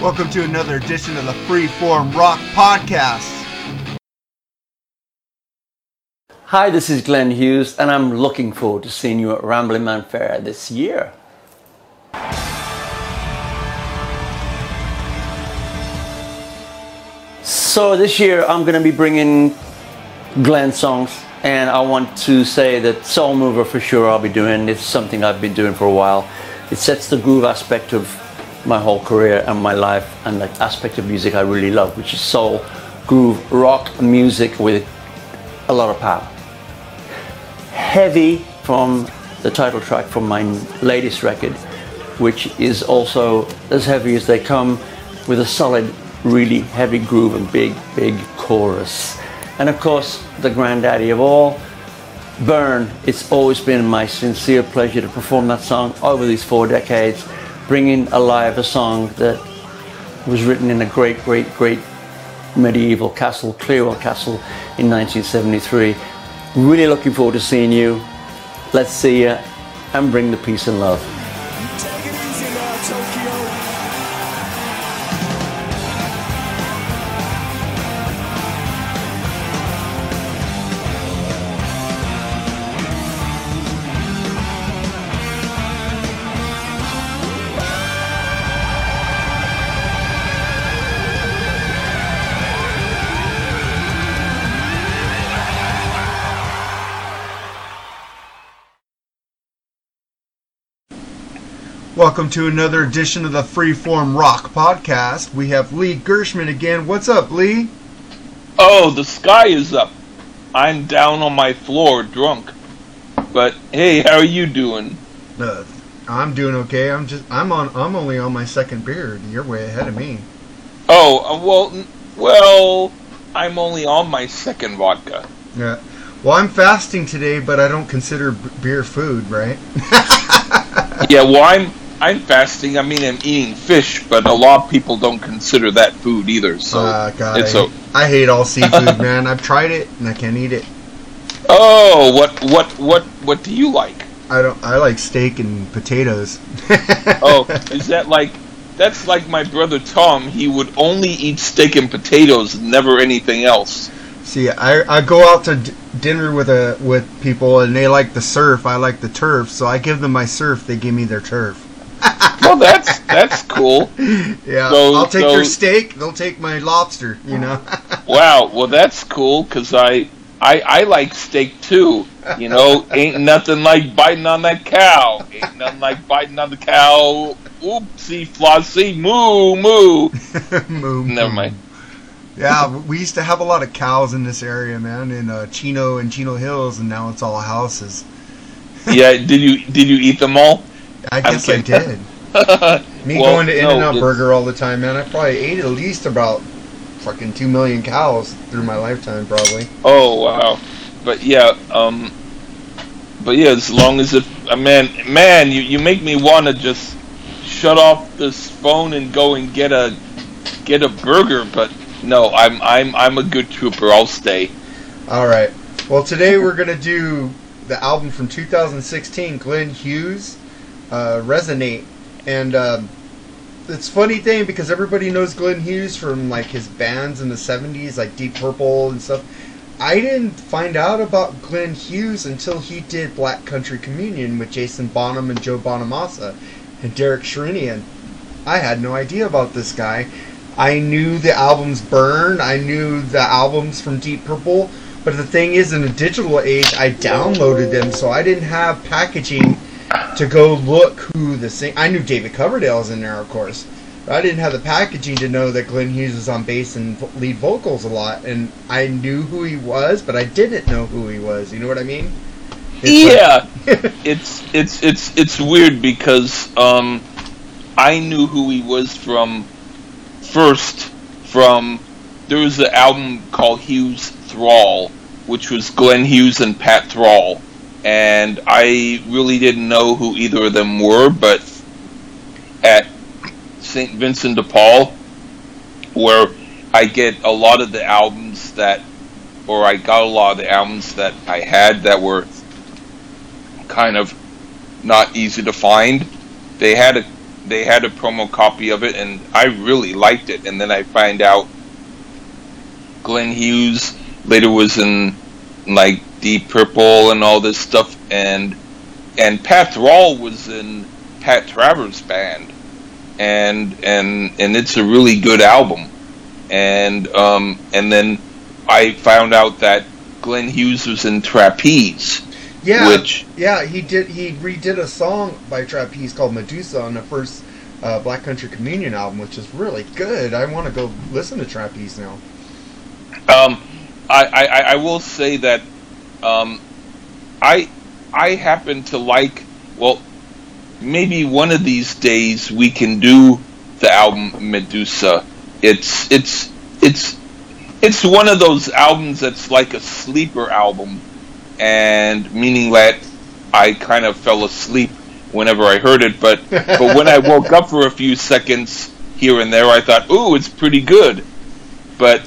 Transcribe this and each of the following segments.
Welcome to another edition of the Freeform Rock Podcast. Hi, this is Glenn Hughes, and I'm looking forward to seeing you at Rambling Man Fair this year. So, this year I'm going to be bringing Glenn songs, and I want to say that Soul Mover for sure I'll be doing. It's something I've been doing for a while. It sets the groove aspect of my whole career and my life, and that aspect of music I really love, which is soul, groove, rock music with a lot of power. Heavy from the title track from my latest record, which is also as heavy as they come, with a solid, really heavy groove and big, big chorus. And of course, the granddaddy of all, Burn. It's always been my sincere pleasure to perform that song over these four decades, bringing alive a song that was written in a great, great, great medieval castle, Clearwell Castle, in 1973. Really looking forward to seeing you. Let's see you and bring the peace and love. Welcome to another edition of the Freeform Rock Podcast. We have Lee Gershman again. What's up, Lee? Oh, the sky is up. I'm down on my floor, drunk. But hey, how are you doing? Uh, I'm doing okay. I'm just I'm on I'm only on my second beer. You're way ahead of me. Oh, uh, well, n- well, I'm only on my second vodka. Yeah. Well, I'm fasting today, but I don't consider b- beer food, right? Yeah, well, I'm I'm fasting. I mean, I'm eating fish, but a lot of people don't consider that food either. So Ah, God, it's I, a I hate all seafood, man. I've tried it and I can't eat it. oh, what what what what do you like? I don't. I like steak and potatoes. Oh, is that like that's like my brother Tom? He would only eat steak and potatoes, never anything else. See, I, I go out to d- dinner with a with people and they like the surf. I like the turf, so I give them my surf. They give me their turf. Well, that's that's cool. Yeah, So- I'll take so- their steak. They'll take my lobster. You know. Wow, well that's cool because I, I I like steak too. You know, ain't nothing like biting on that cow. Ain't nothing like biting on the cow. Oopsie flossy moo moo. Moo, Never mind. Yeah, we used to have a lot of cows in this area, man, in uh, Chino and Chino Hills, and now it's all houses. Yeah, did you did you eat them all? I guess I did. Me Well, going to In no, and Out it's- Burger all the time, man. I probably ate at least about fucking two million cows through my lifetime, probably. Oh wow, but yeah, um, but yeah, as long as it, uh, man, man, you you make me want to just shut off this phone and go and get a get a burger. But no, I'm I'm I'm a good trooper. I'll stay. All right. Well, today we're gonna do the album from 2016, Glenn Hughes, uh, "Resonate," and um, it's funny thing because everybody knows Glenn Hughes from like his bands in the 70s, like Deep Purple and stuff. I didn't find out about Glenn Hughes until he did Black Country Communion with Jason Bonham and Joe Bonamassa and Derek Sherinian. I had no idea about this guy. I knew the albums Burn, I knew the albums from Deep Purple, but the thing is, in the digital age, I downloaded them, so I didn't have packaging to go look who the sing. I knew David Coverdale's in there, of course, but I didn't have the packaging to know that Glenn Hughes was on bass and lead vocals a lot, and I knew who he was, but I didn't know who he was. You know what I mean? yeah, like- it's it's it's it's weird because um, I knew who he was from first from there was an album called Hughes Thrall, which was Glenn Hughes and Pat Thrall, and I really didn't know who either of them were, but at St. Vincent de Paul, where I get a lot of the albums that, or I got a lot of the albums that I had that were kind of not easy to find. They had a they had a promo copy of it, and I really liked it. And then I find out Glenn Hughes later was in like Deep Purple and all this stuff, and and Pat Thrall was in Pat Travers' band, and and and it's a really good album. And um, and then I found out that Glenn Hughes was in Trapeze, Yeah, which yeah, he did. He redid a song by Trapeze called Medusa on the first uh, Black Country Communion album, which is really good. I want to go listen to Trapeze now. Um, I, I, I will say that um, I I happen to like well maybe one of these days we can do the album Medusa. It's it's it's it's one of those albums that's like a sleeper album, and meaning that I kind of fell asleep whenever I heard it, but but when I woke up for a few seconds here and there, I thought, "Ooh, it's pretty good," but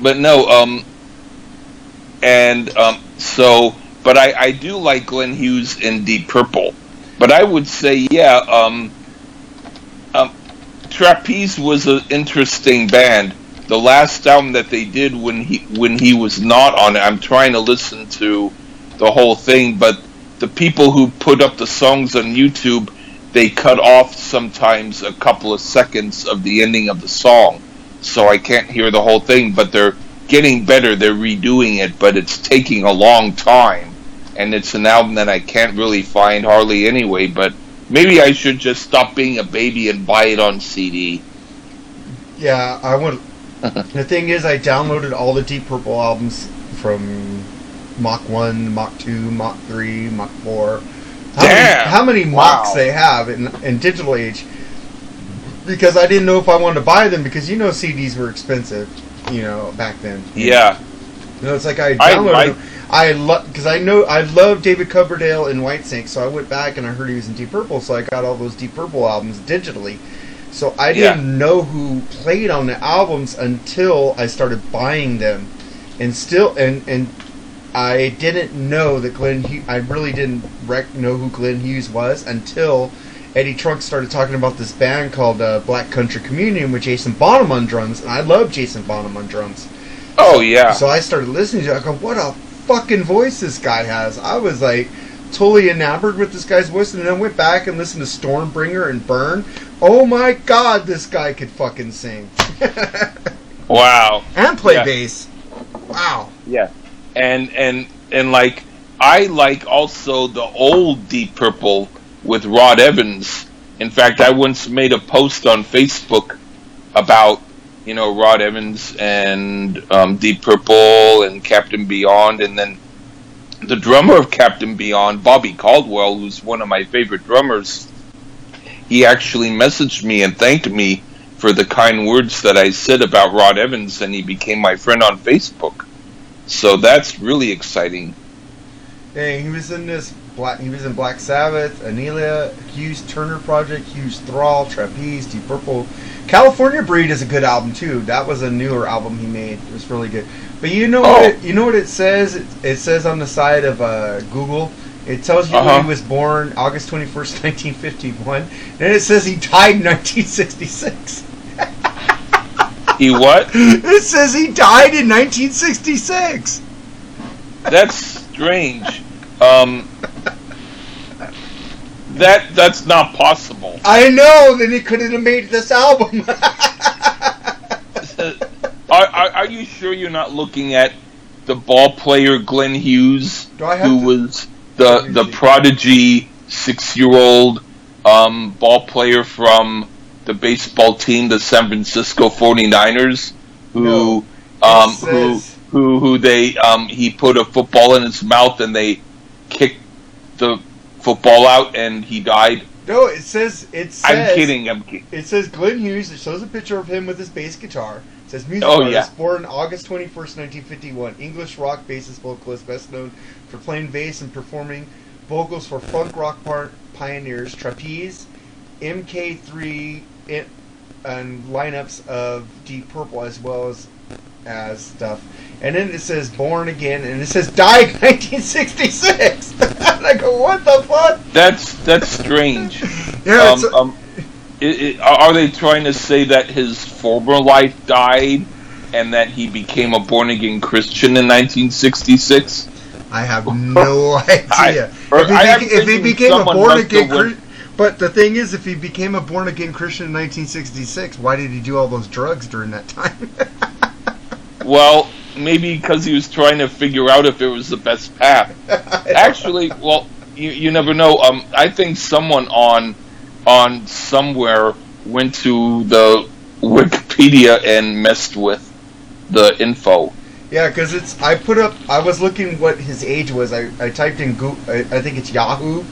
but no, um, and um, so, but I, I do like Glenn Hughes in Deep Purple, but I would say, yeah, um, um, Trapeze was an interesting band. The last album that they did when he when he was not on it, I'm trying to listen to the whole thing, but the people who put up the songs on YouTube, they cut off sometimes a couple of seconds of the ending of the song, so I can't hear the whole thing. But they're getting better. They're redoing it, but it's taking a long time, and it's an album that I can't really find hardly anyway. But maybe I should just stop being a baby and buy it on CD. Yeah, I would. the thing is, I downloaded all the Deep Purple albums from Mach One, Mach Two, Mach Three, Mach Four. How Many, Damn! how many Machs Wow. they have in in digital age? Because I didn't know if I wanted to buy them because you know CDs were expensive, you know, back then. Yeah, You know, it's like I I downloaded them. I love because I know I love David Coverdale in Whitesnake, so I went back and I heard he was in Deep Purple, so I got all those Deep Purple albums digitally. So I Yeah. didn't know who played on the albums until I started buying them, and still and and I didn't know that Glenn. Hughes, I really didn't rec- know who Glenn Hughes was until Eddie Trunk started talking about this band called uh, Black Country Communion with Jason Bonham on drums, and I love Jason Bonham on drums. oh yeah. So I started listening to it. I go, what a fucking voice this guy has. I was like totally enamored with this guy's voice, and then went back and listened to Stormbringer and Burn. Oh my god, this guy could fucking sing wow. and play Yeah. bass. Wow. Yeah, and and and like I like also the old Deep Purple with Rod Evans. In fact, I once made a post on Facebook about you know Rod Evans and um, Deep Purple and Captain Beyond, and then the drummer of Captain Beyond, Bobby Caldwell, who's one of my favorite drummers. He actually messaged me and thanked me for the kind words that I said about Rod Evans, and he became my friend on Facebook. So that's really exciting. Hey, he was in this black. He was in Black Sabbath, Anelia, Hughes Turner Project, Hughes Thrall, Trapeze, Deep Purple. California Breed is a good album too. That was a newer album he made. It was really good. But you know Oh. what? It, you know what it says? It, it says on the side of uh, Google. It tells you Uh-huh. he was born, August twenty first, nineteen fifty one, and it says he died in nineteen sixty six. He what? It says he died in nineteen sixty six. That's strange. Um, that that's not possible. I know. Then he couldn't have made this album. Are, are, are you sure you're not looking at the ball player Glenn Hughes, Do I have who to- was the the prodigy six year old um, ball player from the baseball team, the San Francisco 49ers, who No. um, who who who they um, he put a football in his mouth and they kicked the football out and he died. no, it says it says. I'm kidding. I'm kidding. It says Glenn Hughes. It shows a picture of him with his bass guitar. It says music Oh, artist, yeah. born August 21st, 1951. English rock bassist vocalist, best known for playing bass and performing vocals for funk rock par- pioneers Trapeze, MK3, it, and lineups of Deep Purple as well as as stuff. And then it says born again, and it says died 1966. and I go, what the fuck? That's that's strange. Yeah, um, it's, um, i i are they trying to say that his former life died and that he became a born again Christian in 1966? I have no idea. or if he, beca- if he became a born again Christian, but the thing is, if he became a born again Christian in 1966, why did he do all those drugs during that time? Well, maybe because he was trying to figure out if it was the best path. Actually, well, you, you never know. Um, I think someone on on somewhere went to the Wikipedia and messed with the info. Yeah, because it's. I put up. I was looking what his age was. I, I typed in Go, I, I think it's Yahoo.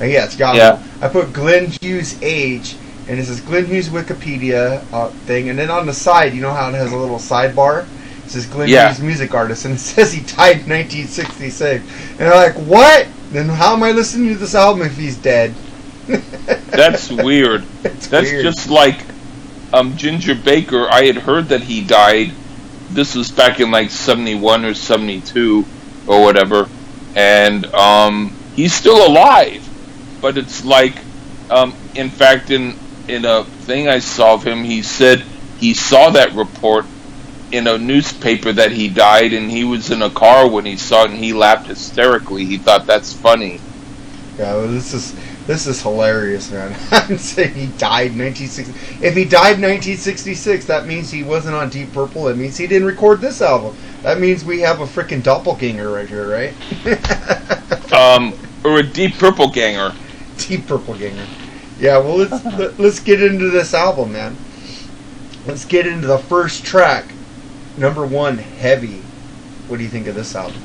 Uh, yeah, it's Yahoo. Yeah. I put Glenn Hughes age, and it says Glenn Hughes Wikipedia uh, thing, and then on the side, you know how it has a little sidebar. Says Glenn Yeah. Hughes music artist, and it says he died in 1966. And I'm like, what? Then how am I listening to this album if he's dead? That's weird. That's weird. just like um, Ginger Baker. I had heard that he died. This was back in like '71 or '72 or whatever, and um, he's still alive. But it's like, um, in fact, in in a thing I saw of him, he said he saw that report in a newspaper that he died, and he was in a car when he saw it, and he laughed hysterically. He thought that's funny. Yeah, well, this is this is hilarious, man. I'm saying he died in 1960. If he died in 1966, that means he wasn't on Deep Purple. It means he didn't record this album. That means we have a freaking doppelganger right here, right? Um, or a Deep Purple ganger. Deep Purple ganger. Yeah, well, let's let, let's get into this album, man. Let's get into the first track, number one, Heavy. What do you think of this album?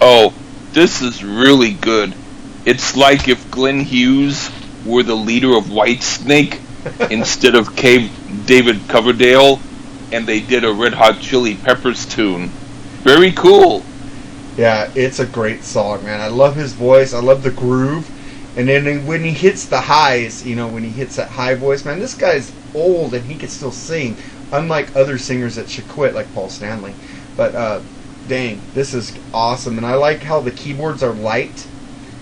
Oh, this is really good. It's like if Glenn Hughes were the leader of Whitesnake instead of Cave David Coverdale, and they did a Red Hot Chili Peppers tune. Very cool. Yeah, it's a great song, man. I love his voice. I love the groove. And then when he hits the highs, you know, when he hits that high voice, man, this guy's old and he can still sing. Unlike other singers that should quit, like Paul Stanley. But uh, dang, this is awesome. And I like how the keyboards are light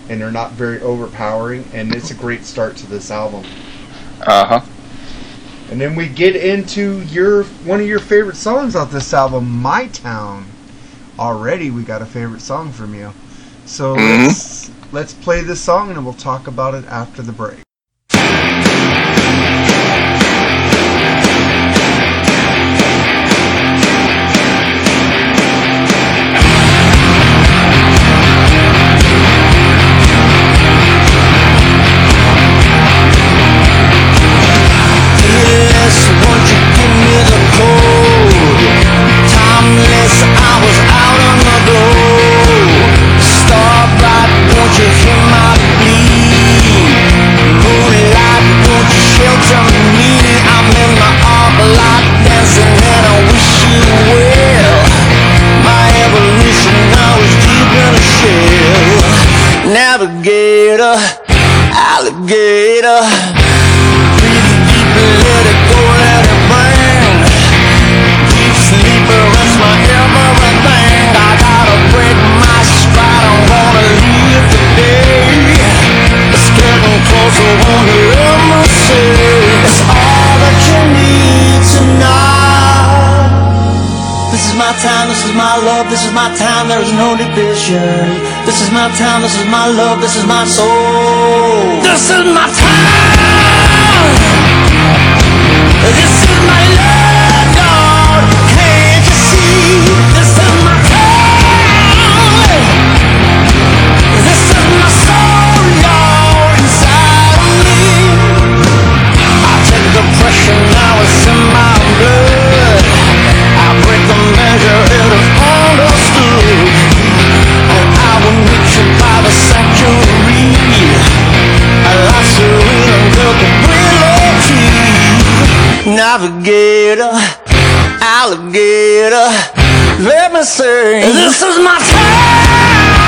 and they're not very overpowering. And it's a great start to this album. Uh huh. And then we get into your one of your favorite songs off this album, My Town. Already we got a favorite song from you. So Mhm. let's let's play this song and we'll talk about it after the break. Alligator. And let it go, let it burn. My everything. I gotta break my stride, leave today. It's getting say? It's all that you need to know. This is my time, this is my love, this is my time, there is no division. This is my time, this is my love, this is my soul. This is my time. Navigator, alligator, let me sing. This is my time.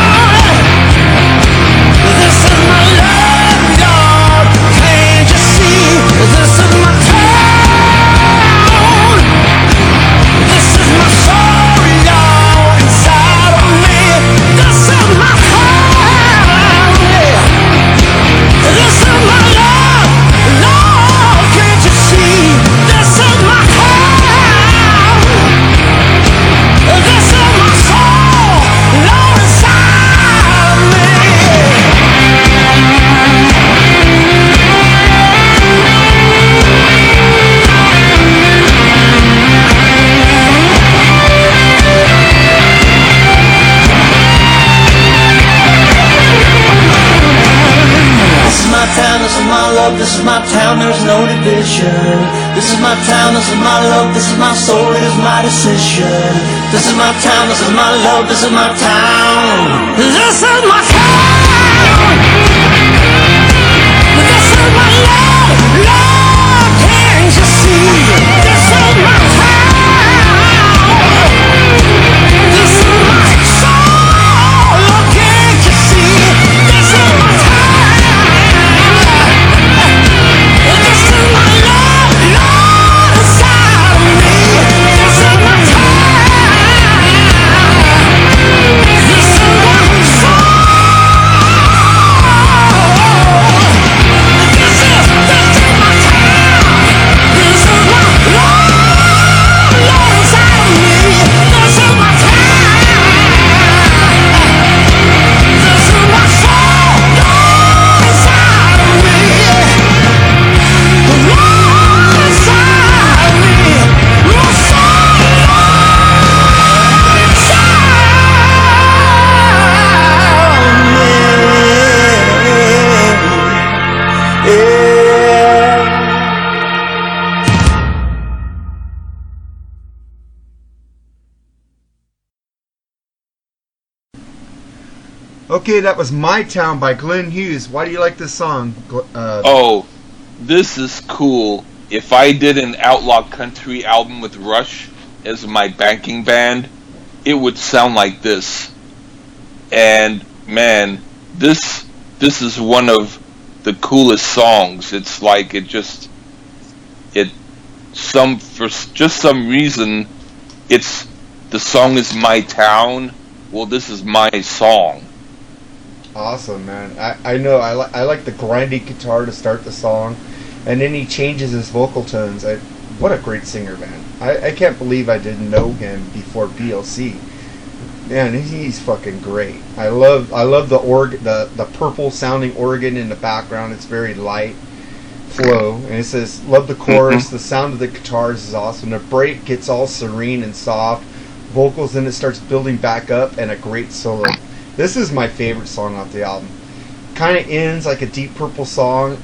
This is my town, this is my love, this is my soul, it is my decision. This is my town, this is my love, this is my town. This is my town. Okay, that was My Town by Glenn Hughes. Why do you like this song? Uh, Oh, this is cool. If I did an outlaw country album with Rush as my backing band, it would sound like this. And man, this this is one of the coolest songs. It's like it just it some for just some reason it's the song is my town. Well, this is my song. Awesome, man. I, I know. I, li- I like the grindy guitar to start the song, and then he changes his vocal tones. I, what a great singer, man. I, I can't believe I didn't know him before BLC. Man, he's fucking great. I love I love the org the, the purple sounding organ in the background. It's very light flow, and it says love the mm-hmm. chorus. The sound of the guitars is awesome. The break gets all serene and soft. Vocals then it starts building back up, and a great solo. This is my favorite song off the album. Kind of ends like a Deep Purple song,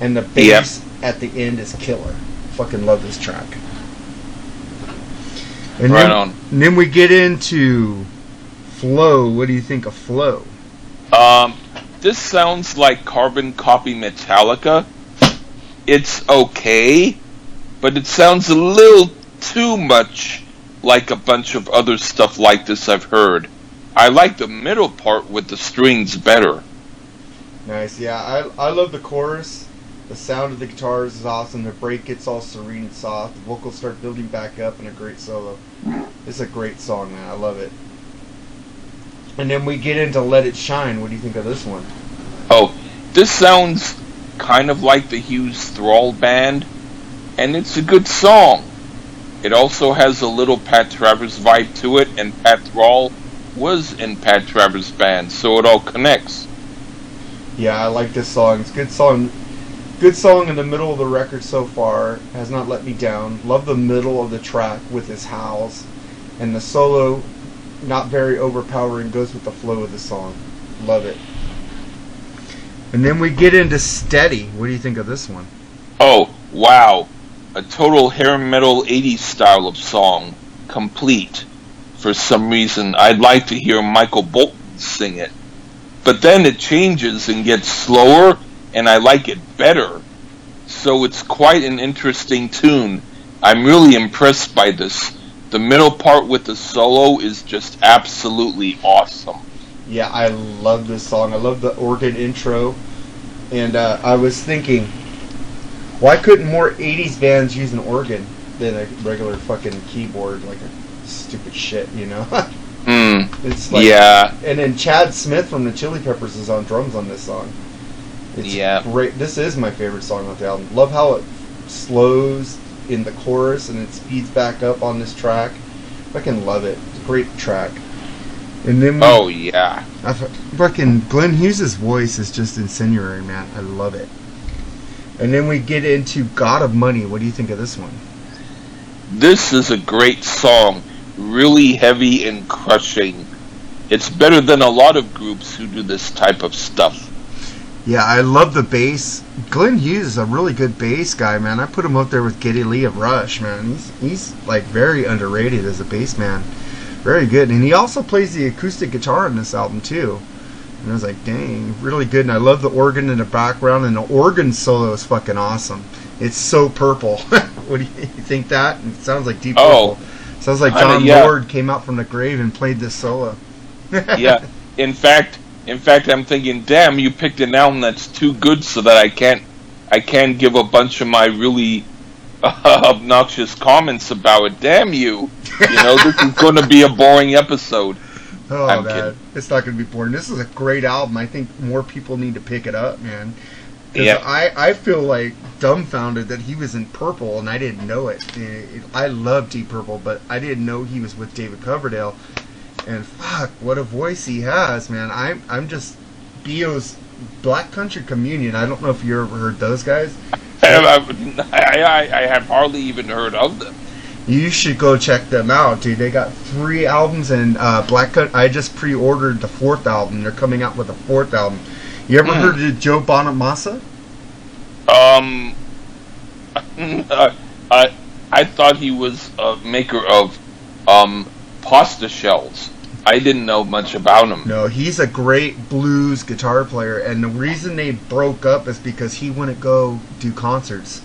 and the bass at the end is killer. Fucking love this track. And Right then, on. and then we get into Flow. What do you think of Flow? Um, this sounds like carbon copy Metallica. It's okay, but it sounds a little too much like a bunch of other stuff like this I've heard. I like the middle part with the strings better. Nice, yeah. I I love the chorus. The sound of the guitars is awesome. The break gets all serene and soft. The vocals start building back up, and a great solo. It's a great song, man. I love it. And then we get into Let It Shine. What do you think of this one? Oh, this sounds kind of like the Hughes Thrall band, and it's a good song. It also has a little Pat Travers vibe to it, and Pat Thrall was in Pat Travers' band, so it all connects. Yeah, I like this song. It's a good song. Good song in the middle of the record so far. Has not let me down. Love the middle of the track with his howls, and the solo, not very overpowering, goes with the flow of the song. Love it. And then we get into Steady. What do you think of this one? Oh, wow. A total hair metal 80s style of song. Complete. For some reason, I'd like to hear Michael Bolton sing it. But then it changes and gets slower, and I like it better. So it's quite an interesting tune. I'm really impressed by this. The middle part with the solo is just absolutely awesome. Yeah, I love this song. I love the organ intro. And uh, I was thinking, why couldn't more 80s bands use an organ than a regular fucking keyboard, like a stupid shit, you know? Hmm. it's like, yeah. And then Chad Smith from the Chili Peppers is on drums on this song. It's Yeah. great. This is my favorite song on the album. Love how it slows in the chorus and it speeds back up on this track. I can love it. It's a great track. And then we, Oh, yeah. I fucking Glenn Hughes' voice is just incendiary, man. I love it. And then we get into God of Money. What do you think of this one? This is a great song, really heavy and crushing. It's better than a lot of groups who do this type of stuff. Yeah, I love the bass. Glenn Hughes is a really good bass guy, man. I put him up there with Geddy Lee of Rush, man. He's he's like very underrated as a bass man. Very good. And he also plays the acoustic guitar in this album too. And I was like, dang, really good. And I love the organ in the background and the organ solo is fucking awesome. It's so purple. what do you, you think that? It sounds like deep Oh. Sounds like I John mean, yeah. Lord came out from the grave and played this solo. yeah. In fact, in fact, I'm thinking, damn, you picked an album that's too good so that I can't, I can't give a bunch of my really uh, obnoxious comments about it. Damn you! You know, this is going to be a boring episode. Oh I'm man, kidding. it's not going to be boring. This is a great album. I think more people need to pick it up, man. Yeah. I I feel like dumbfounded that he was in Purple and I didn't know it- I love Deep Purple, but I didn't know he was with David Coverdale. And fuck, what a voice he has, man. I'm I'm just Bio's Black Country Communion. I don't know if you ever heard those guys. I, I, I have hardly even heard of them. You should go check them out, dude. They got three albums and uh, Black Cut. I just pre-ordered the fourth album. They're coming out with a fourth album. You ever Hmm. heard of Joe Bonamassa? Um, I I thought he was a maker of um pasta shells. I didn't know much about him. No, he's a great blues guitar player, and the reason they broke up is because he wouldn't go do concerts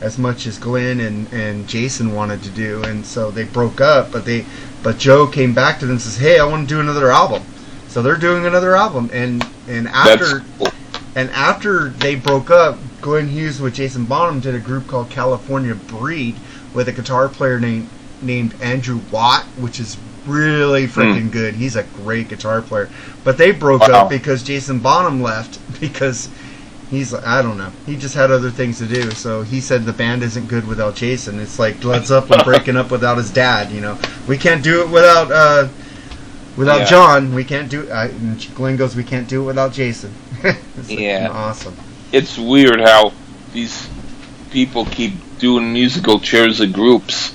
as much as Glenn and, and Jason wanted to do, and so they broke up. But they, but Joe came back to them and says, "Hey, I want to do another album." So they're doing another album, and and after cool. and after they broke up, Glenn Hughes with Jason Bonham did a group called California Breed with a guitar player named named Andrew Watt, which is really freaking good. He's a great guitar player. But they broke Wow. up because Jason Bonham left because he's I don't know. He just had other things to do. So he said the band isn't good without Jason. It's like Led Zeppelin breaking up without his dad. You know, we can't do it without. uh Without Yeah. John, we can't do. Uh, and Glenn goes, "We can't do it without Jason." It's like, Yeah. awesome. It's weird how these people keep doing musical chairs of groups.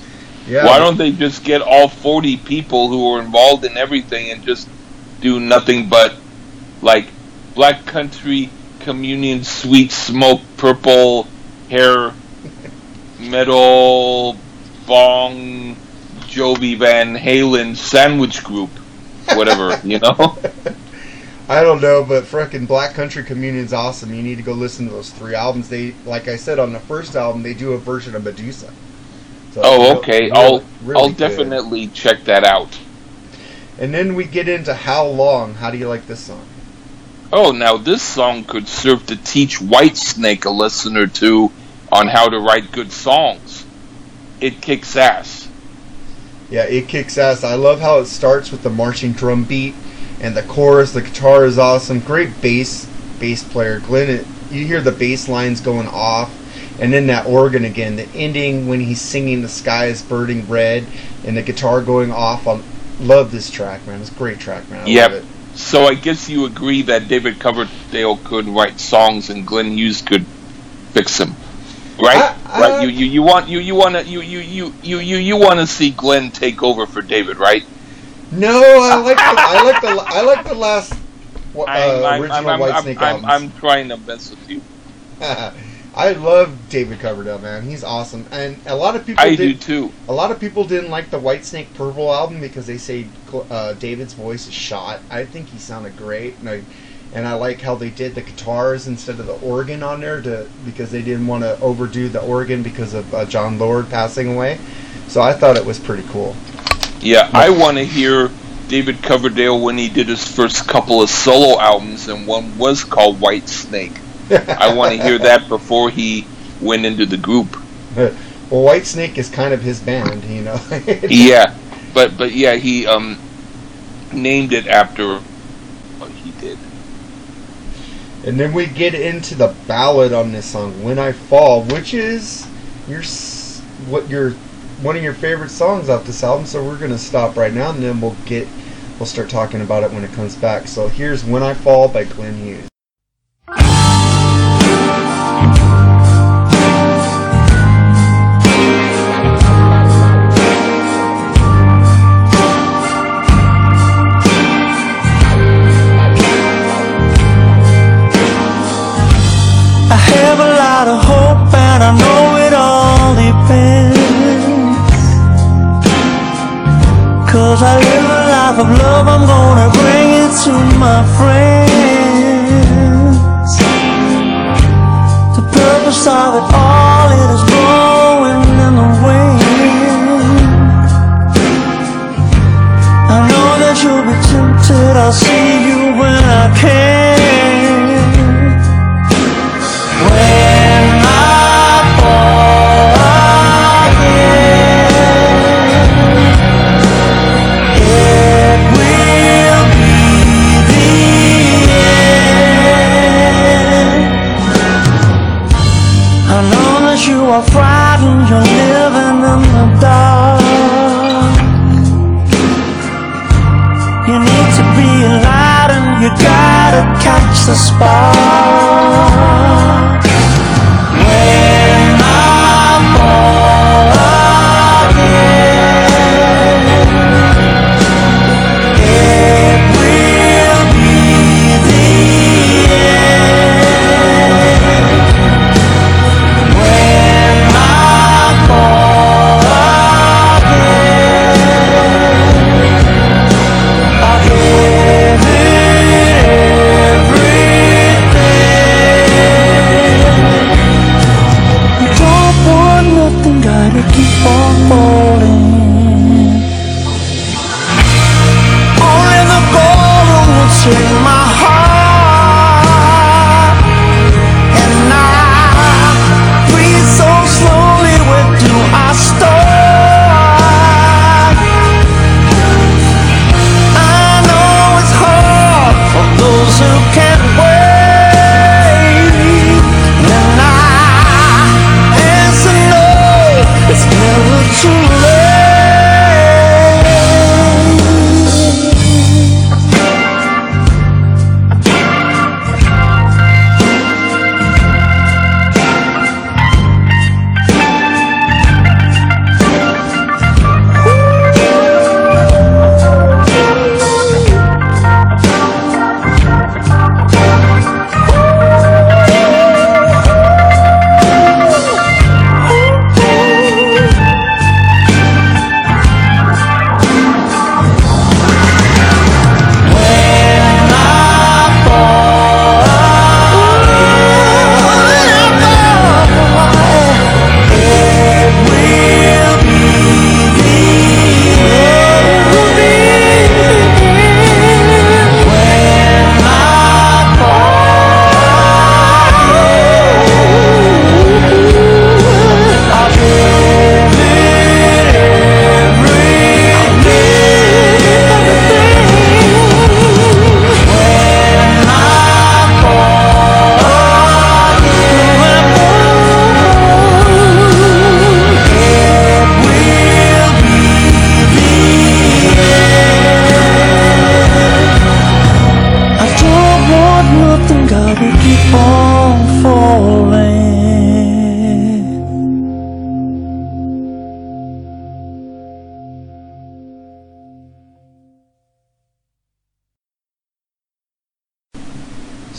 Yeah. Why don't they just get all 40 people who are involved in everything and just do nothing but like Black Country Communion, Sweet Smoke, Purple Hair, Metal, Bong, Jovi Van Halen Sandwich Group, whatever, you know? I don't know, but frickin' Black Country Communion's awesome. You need to go listen to those three albums. They, like I said, on the first album, they do a version of Medusa. So Oh, okay. really- I'll really I'll good. definitely check that out. And then we get into How Long. How do you like this song? Oh, now this song could serve to teach Whitesnake a lesson or two on how to write good songs. It kicks ass. Yeah, it kicks ass. I love how it starts with the marching drum beat and the chorus. The guitar is awesome. Great bass bass player. Glenn, it, you hear the bass lines going off, and then that organ again. The ending when he's singing "The Sky Is Burning Red" and the guitar going off. I love this track, man. It's a great track, man. I Yep. love it. So I guess you agree that David Coverdale could write songs and Glenn Hughes could fix them. Right? I- I- right. You, you you want you you want to you you you you you, you want to see Glenn take over for David, right? No, I like the, I like the I like the last uh, I'm, I'm, original I'm, I'm, Whitesnake I'm, albums. I'm trying to mess with you. I love David Coverdale, man. He's awesome, and a lot of people I did, do too. A lot of people didn't like the White Snake Purple album because they say uh, David's voice is shot. I think he sounded great, and I, and I like how they did the guitars instead of the organ on there to because they didn't want to overdo the organ because of uh, Jon Lord passing away. So I thought it was pretty cool. Yeah, I want to hear David Coverdale when he did his first couple of solo albums, and one was called White Snake. I want to hear that before he went into the group. well, White Snake is kind of his band, you know. Yeah, but but yeah, he um named it after what he did. And then we get into the ballad on this song, "When I Fall," which is your what your one of your favorite songs off this album. So we're gonna stop right now, and then we'll get we'll start talking about it when it comes back. So here's "When I Fall" by Glenn Hughes. Cause I live a life of love, I'm gonna bring it to my friends. The purpose of it all, it is blowing in the wind. I know that you'll be tempted, I'll see you when I can.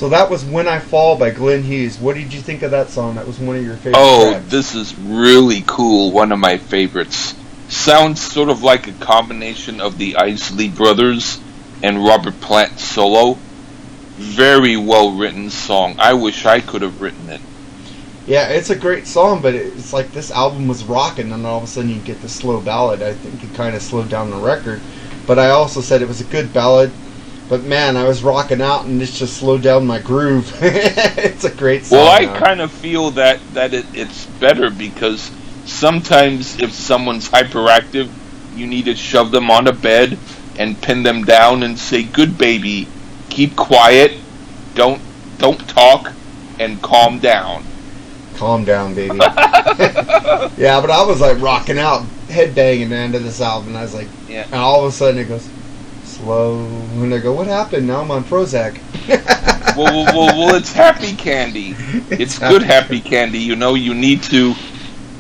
So that was When I Fall by Glenn Hughes. What did you think of that song? That was one of your favorites. Oh, tracks. this is really cool. One of my favorites. Sounds sort of like a combination of the Isley Brothers and Robert Plant solo. Very well written song. I wish I could have written it. Yeah, it's a great song, but it's like this album was rocking, and all of a sudden you get the slow ballad. I think it kind of slowed down the record. But I also said it was a good ballad. But man, I was rocking out, and it just slowed down my groove. it's a great song. Well, I now. kind of feel that that it, it's better because sometimes if someone's hyperactive, you need to shove them on a bed and pin them down and say, "Good baby, keep quiet, don't don't talk, and calm down." Calm down, baby. yeah, but I was like rocking out, head banging man to this album. And I was like, Yeah. and all of a sudden it goes slow. And I go, what happened? Now I'm on Prozac. well, well, well, well, it's happy candy. It's good happy candy. You know, you need to.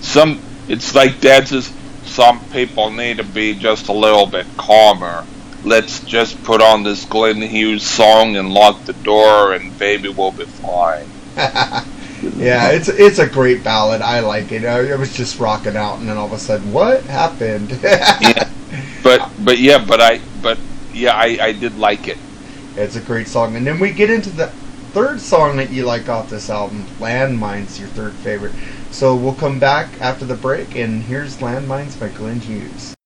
Some. It's like Dad says. Some people need to be just a little bit calmer. Let's just put on this Glenn Hughes song and lock the door, and baby, will be fine. yeah, it's it's a great ballad. I like it. I, was just rocking out, and then all of a sudden, what happened? yeah. But but yeah, but I but yeah, I, I did like it. It's a great song. And then we get into the third song that you like off this album, Landmines, your third favorite. So we'll come back after the break, and here's Landmines by Glenn Hughes.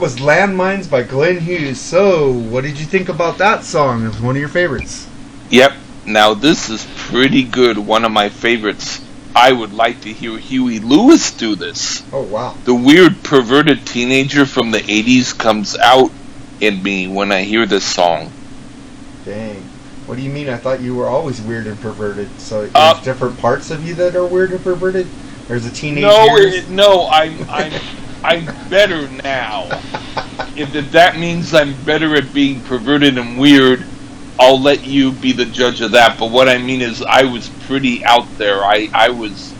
was Landmines by Glenn Hughes. So, what did you think about that song? It was one of your favorites. Yep. Now, this is pretty good. One of my favorites. I would like to hear Huey Lewis do this. Oh, wow. The weird, perverted teenager from the 80s comes out in me when I hear this song. Dang. What do you mean? I thought you were always weird and perverted. So, there's uh, different parts of you that are weird and perverted? There's a teenager. No, it, no, I'm, I'm I'm better now. If, that means I'm better at being perverted and weird, I'll let you be the judge of that. But what I mean is, I was pretty out there. I I was,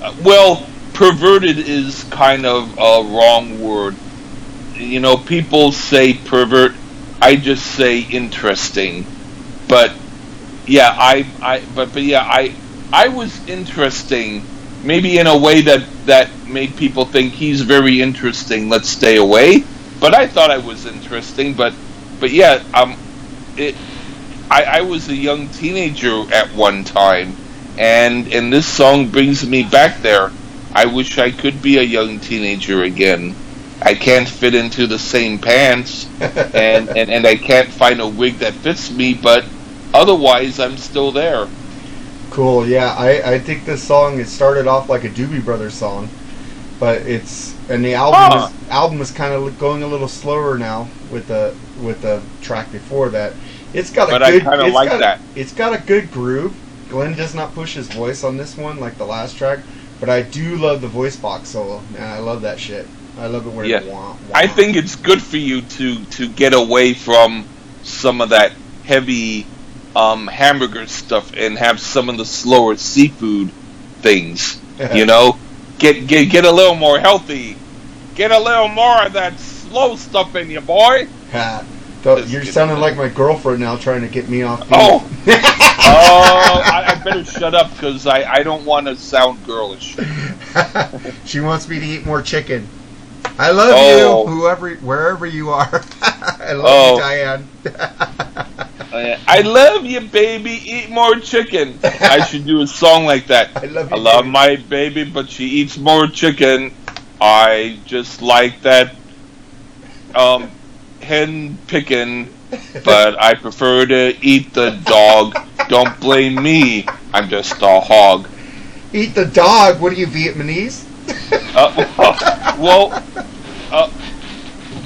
uh, well, perverted is kind of a wrong word. You know, people say pervert. I just say interesting. But yeah, I I but but yeah, I I was interesting. Maybe in a way that that made people think he's very interesting. Let's stay away. But I thought I was interesting. But but yeah, um, it. I, I was a young teenager at one time, and and this song brings me back there. I wish I could be a young teenager again. I can't fit into the same pants, and, and, and I can't find a wig that fits me, but otherwise I'm still there. Cool. Yeah, I, I think this song it started off like a Doobie Brothers song, but it's and the album is, album is kind of going a little slower now with the with the track before that. It's got a But I good. kinda it's like got, that. It's got a good groove. Glenn does not push his voice on this one like the last track, but I do love the voice box solo, and I love that shit. I love it when Yeah. it wah, wah. I think it's good for you to to get away from some of that heavy um, hamburger stuff and have some of the slower seafood things. you know, get get get a little more healthy. Get a little more of that slow stuff in you, boy. You're sounding like my girlfriend now, trying to get me off. beat. Oh. Oh, I, I better shut up because I, I don't want to sound girlish. she wants me to eat more chicken. I love Oh. you, whoever, wherever you are. I love Oh. you, Diane. Uh, I love you, baby. Eat more chicken. I should do a song like that. I love you. I love baby. my baby, but she eats more chicken. I just like that um, hen picking, but I prefer to eat the dog. Don't blame me. I'm just a hog. Eat the dog. What are you, Vietnamese? Uh, well, uh,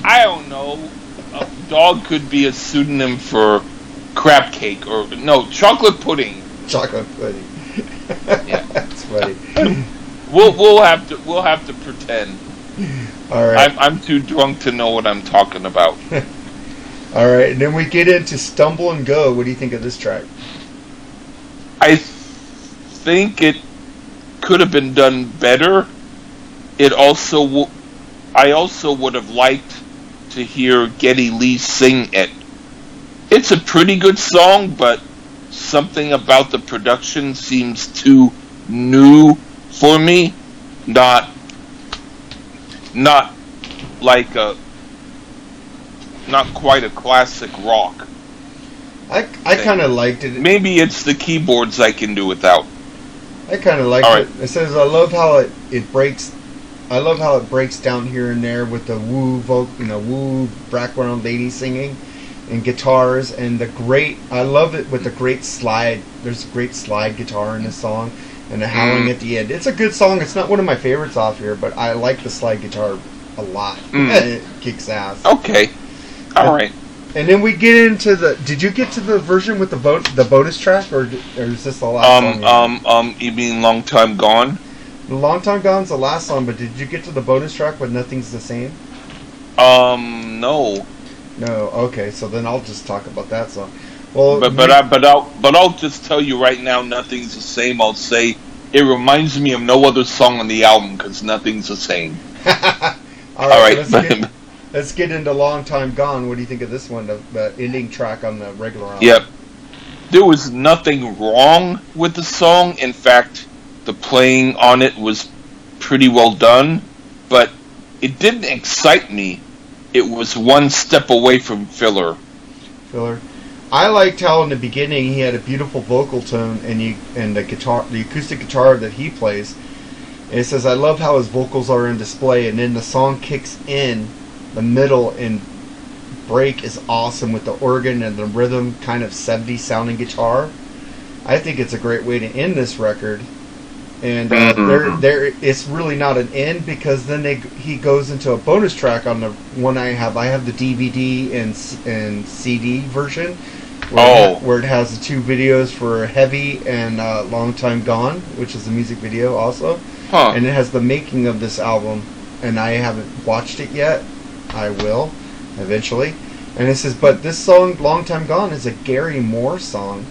I don't know. A dog could be a pseudonym for crab cake or no chocolate pudding. Chocolate pudding. Yeah. That's funny. We'll we'll have to we'll have to pretend. All right. I'm I'm too drunk to know what I'm talking about. All right. And then we get into Stumble and Go. What do you think of this track? I think it could have been done better. It also w- I also would have liked to hear Geddy Lee sing it. It's a pretty good song, but something about the production seems too new for me. Not not like a not quite a classic rock. I, I kind of liked it. Maybe it's the keyboards I can do without. I kind of liked All it. It says I love how it, it breaks. I love how it breaks down here and there with the woo voc, you know, woo background lady singing, and guitars and the great. I love it with the great slide. There's a great slide guitar in this song, and the howling Mm. at the end. It's a good song. It's not one of my favorites off here, but I like the slide guitar a lot. Mm. it kicks ass. Okay. All right. And then we get into the. Did you get to the version with the bo- the bonus track, or, or is this the last song? Um, you- um, um, you mean long time gone? Long Time Gone's the last song, but did you get to the bonus track with Nothing's the Same? Um, no. No. Okay, so then I'll just talk about that song. Well, But but I but I'll but I'll just tell you right now, nothing's the same. I'll say it reminds me of no other song on the album because nothing's the same. all right. All right. Let's, get, let's get into Long Time Gone. What do you think of this one, the, the ending track on the regular album? Yep. There was nothing wrong with the song. In fact, the playing on it was pretty well done, but it didn't excite me. It was one step away from filler. Filler. I liked how in the beginning he had a beautiful vocal tone, and you and the guitar, the acoustic guitar that he plays. And it says, "I love how his vocals are in display," and then the song kicks in, the middle and break is awesome with the organ and the rhythm, kind of 70 sounding guitar. I think it's a great way to end this record. And uh, Mhm. there there it's really not an end because then they he goes into a bonus track on the one I have. I have the DVD and and CD version. Where, it, Oh. ha- where it has the two videos for Heavy and uh, Long Time Gone, which is a music video also Huh. and it has the making of this album and i haven't watched it yet i will eventually and it says but this song long time gone is a gary moore song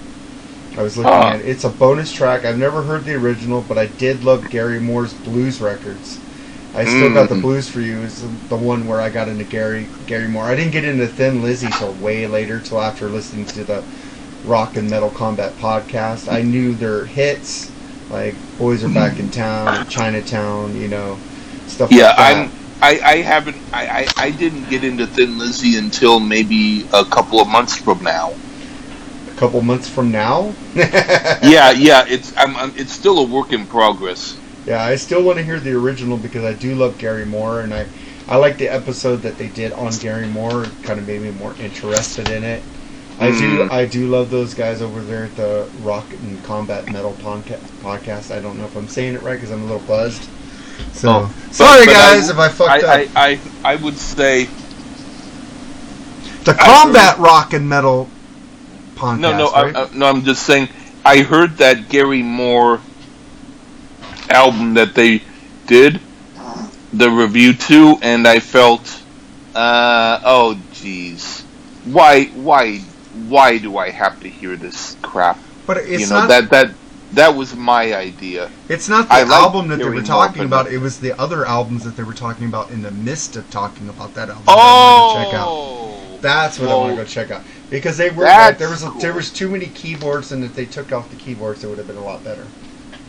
i was looking Ah. at it it's a bonus track i've never heard the original but i did love gary moore's blues records i still got the Mm. blues for you is the one where i got into gary gary moore i didn't get into thin lizzy till way later till after listening to the rock and metal combat podcast i knew their hits like boys are back in town chinatown you know stuff Yeah, like that I'm. I, I haven't. I, I, I didn't get into Thin Lizzy until maybe a couple of months from now. A couple months from now yeah, yeah. It's I'm, I'm. It's still a work in progress. yeah i still want to hear the original because i do love gary moore and i i like the episode that they did on gary moore it kind of made me more interested in it I do, Mm. I do love those guys over there at the Rock and Combat Metal podca- podcast. I don't know if I'm saying it right because I'm a little buzzed. So Oh, sorry, but guys, I- if I fucked I, up. I, I, I would say the I Combat Rock and Metal podcast. no, no, right? I, I, no. I'm just saying. I heard that Gary Moore album that they did the review to, and I felt, uh, oh, jeez, why, why, why do I have to hear this crap? but it's you know not. that that that was my idea. it's not the I album that they were talking but- about. It was the other albums that they were talking about in the midst of talking about that album. Oh. that I wanted to check out. That's what I want to go check out because they were there was a, there was too many keyboards, and if they took off the keyboards, it would have been a lot better.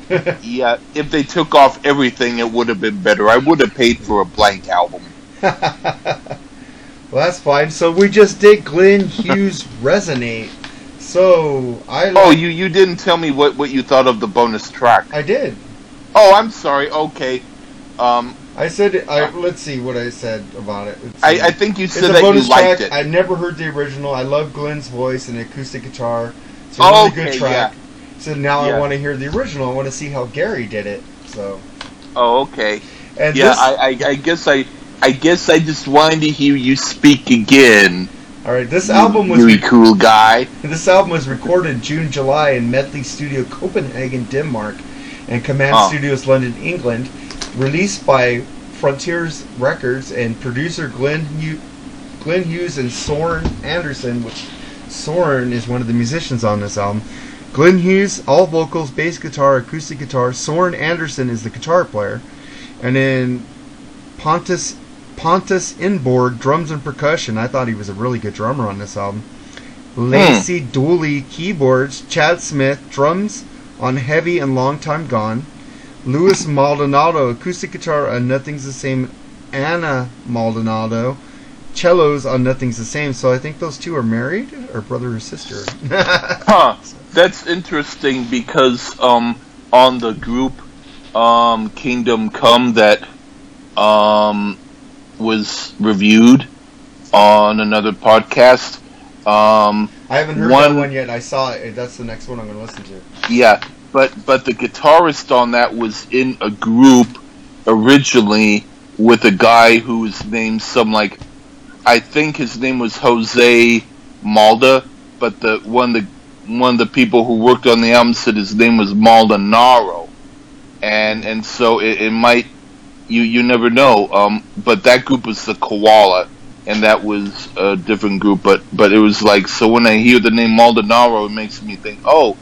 Yeah, if they took off everything, it would have been better. I would have paid for a blank album. well, that's fine. So we just did Glenn Hughes resonate. So I like, Oh, you you didn't tell me what what you thought of the bonus track. I did. Oh, I'm sorry. Okay, um, I said I let's see what I said about it. I. I think you said that you bonus liked track. it. I never heard the original. I love Glenn's voice and acoustic guitar. It's a really good Okay, track. So now Yeah. I want to hear the original. I want to see how Gary did it. So Oh, okay. and Yeah, this, I, I I guess I I guess I just wanted to hear you speak again. all right. This album was really cool guy. This album was recorded June, July in Medley Studio, Copenhagen, Denmark, and Command Oh. Studios, London, England. Released by Frontiers Records and producer Glenn Hugh, Glenn Hughes and Soren Andersen, which Soren is one of the musicians on this album. Glenn Hughes, all vocals, bass guitar, acoustic guitar. Soren Andersen is the guitar player, and then Pontus Pontus Engborg, drums and percussion. I thought he was a really good drummer on this album. Hmm. Lachy Doley, keyboards. Chad Smith, drums on Heavy and Long Time Gone. Louis Maldonado, acoustic guitar on Nothing's the Same. Anna Maldonado, cellos on Nothing's the Same. So I think those two are married, or brother or sister. Huh. That's interesting because um on the group um Kingdom Come that um was reviewed on another podcast. Um I haven't heard One- that one yet. I saw it. That's the next one I'm going to listen to. yeah, but but the guitarist on that was in a group originally with a guy whose name some like I think his name was Jose Malda, but the one the one of the people who worked on the album said his name was Maldonaro, and and so it, it might you you never know. Um, but that group was the Koala, and that was a different group. But but it was like so when I hear the name Maldonaro, it makes me think, oh,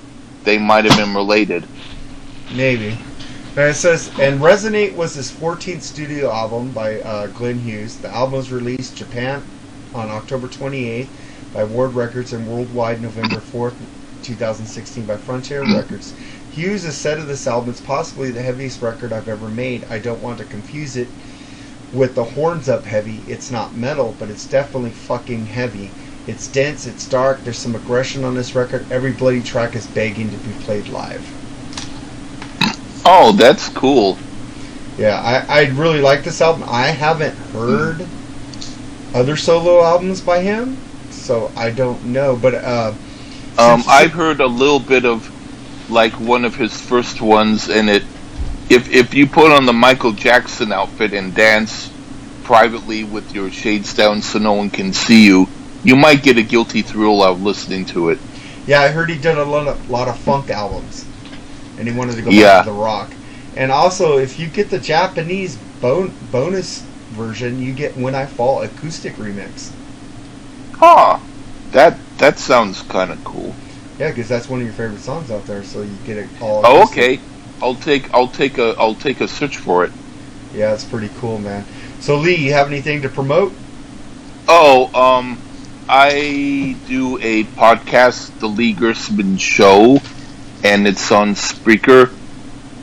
they might have been related. Maybe. And it says, and Resonate was his 14th studio album by uh, Glenn Hughes. The album was released Japan on October 28th by Ward Records and worldwide November 4th, 2016 by Frontier Records. Hughes has said of this album, it's possibly the heaviest record I've ever made. I don't want to confuse it with the horns up heavy. It's not metal, but it's definitely fucking heavy. It's dense, it's dark, there's some aggression on this record. Every bloody track is begging to be played live. Oh, that's cool. Yeah, I, I really like this album. I haven't heard other solo albums by him, so I don't know. But uh, Um, I've heard a little bit of like one of his first ones, and it if if you put on the Michael Jackson outfit and dance privately with your shades down so no one can see you, you might get a guilty thrill out of listening to it. Yeah, I heard he did a lot of, lot of funk albums, and he wanted to go Yeah. back to the rock. And also, if you get the Japanese bon- bonus version, you get "When I Fall" acoustic remix. Huh. That that sounds kind of cool. Yeah, because that's one of your favorite songs out there, so you get it all. Oh, acoustic. okay. I'll take I'll take a I'll take a search for it. Yeah, it's pretty cool, man. So Lee, you have anything to promote? Oh, um, I do a podcast, The Lee Gersman Show, and it's on Spreaker.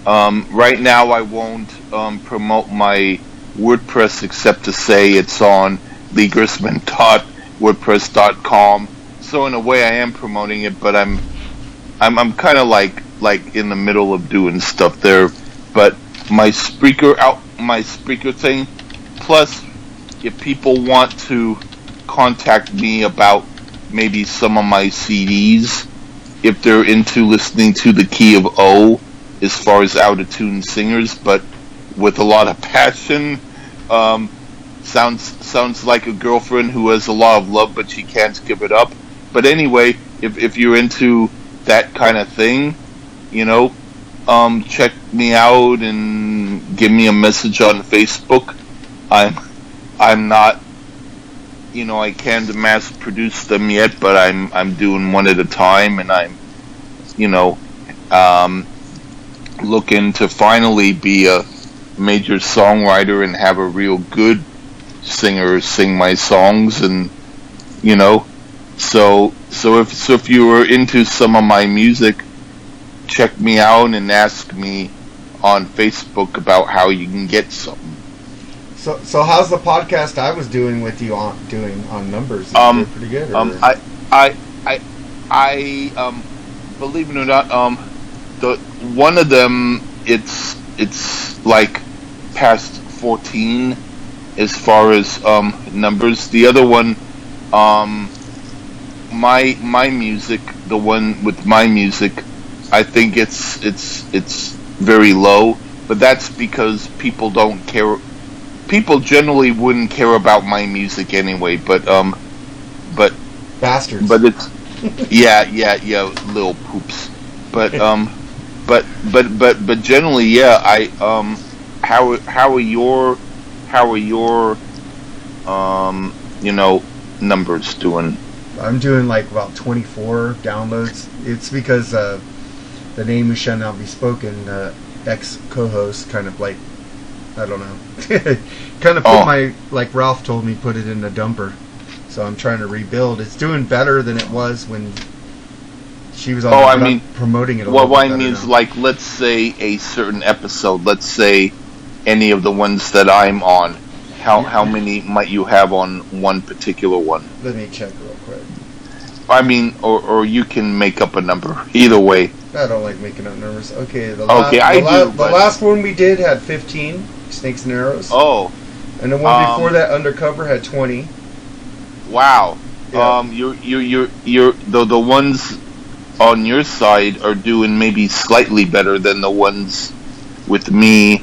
Um, right now, I won't um, promote my WordPress except to say it's on leegersman.wordpress.com. So in a way, I am promoting it, but I'm I'm I'm kind of like like in the middle of doing stuff there. But my Spreaker out my Spreaker thing. Plus, if people want to contact me about maybe some of my CDs, if they're into listening to the key of O as far as out of tune singers, but with a lot of passion. Um, sounds sounds like a girlfriend who has a lot of love, but she can't give it up. But anyway, if if you're into that kind of thing, you know, um, check me out and give me a message on Facebook. I'm I'm not you know, I can't mass produce them yet, but I'm I'm doing one at a time and I'm you know, um looking to finally be a major songwriter and have a real good singer sing my songs and you know. So so if so if you were into some of my music check me out and ask me on Facebook about how you can get something So, so how's the podcast I was doing with you on doing on numbers? Is Um, pretty good. or- Um, I, I, I, I, um, believe it or not, um, the one of them, it's it's like past fourteen as far as um numbers. The other one, um, my my music, the one with my music, I think it's it's it's very low. But that's because people don't care. People generally wouldn't care about my music anyway. But um, but bastards. but it's yeah, yeah, yeah, little poops. But um, but but but but generally, yeah. I um, how how are your how are your um, you know, numbers doing? I'm doing like about 24 downloads. It's because uh, the name who shall not be spoken, uh, ex co-host, kind of like I don't know, kind of put Oh. my like Ralph told me put it in a dumper. So I'm trying to rebuild. It's doing better than it was when she was on. Oh, I mean, promoting it. A Well, I mean is like, let's say a certain episode. Let's say any of the ones that I'm on. How how many might you have on one particular one? Let me check real quick. I mean, or or you can make up a number. Either way. I don't like making up numbers. Okay, the, la- Okay, the, I la- do, the last one we did had 15 snakes and arrows, Oh, and the one um, before that, undercover, had 20. wow. Yeah. Um, you're you're you're you're the the ones on your side are doing maybe slightly better than the ones with me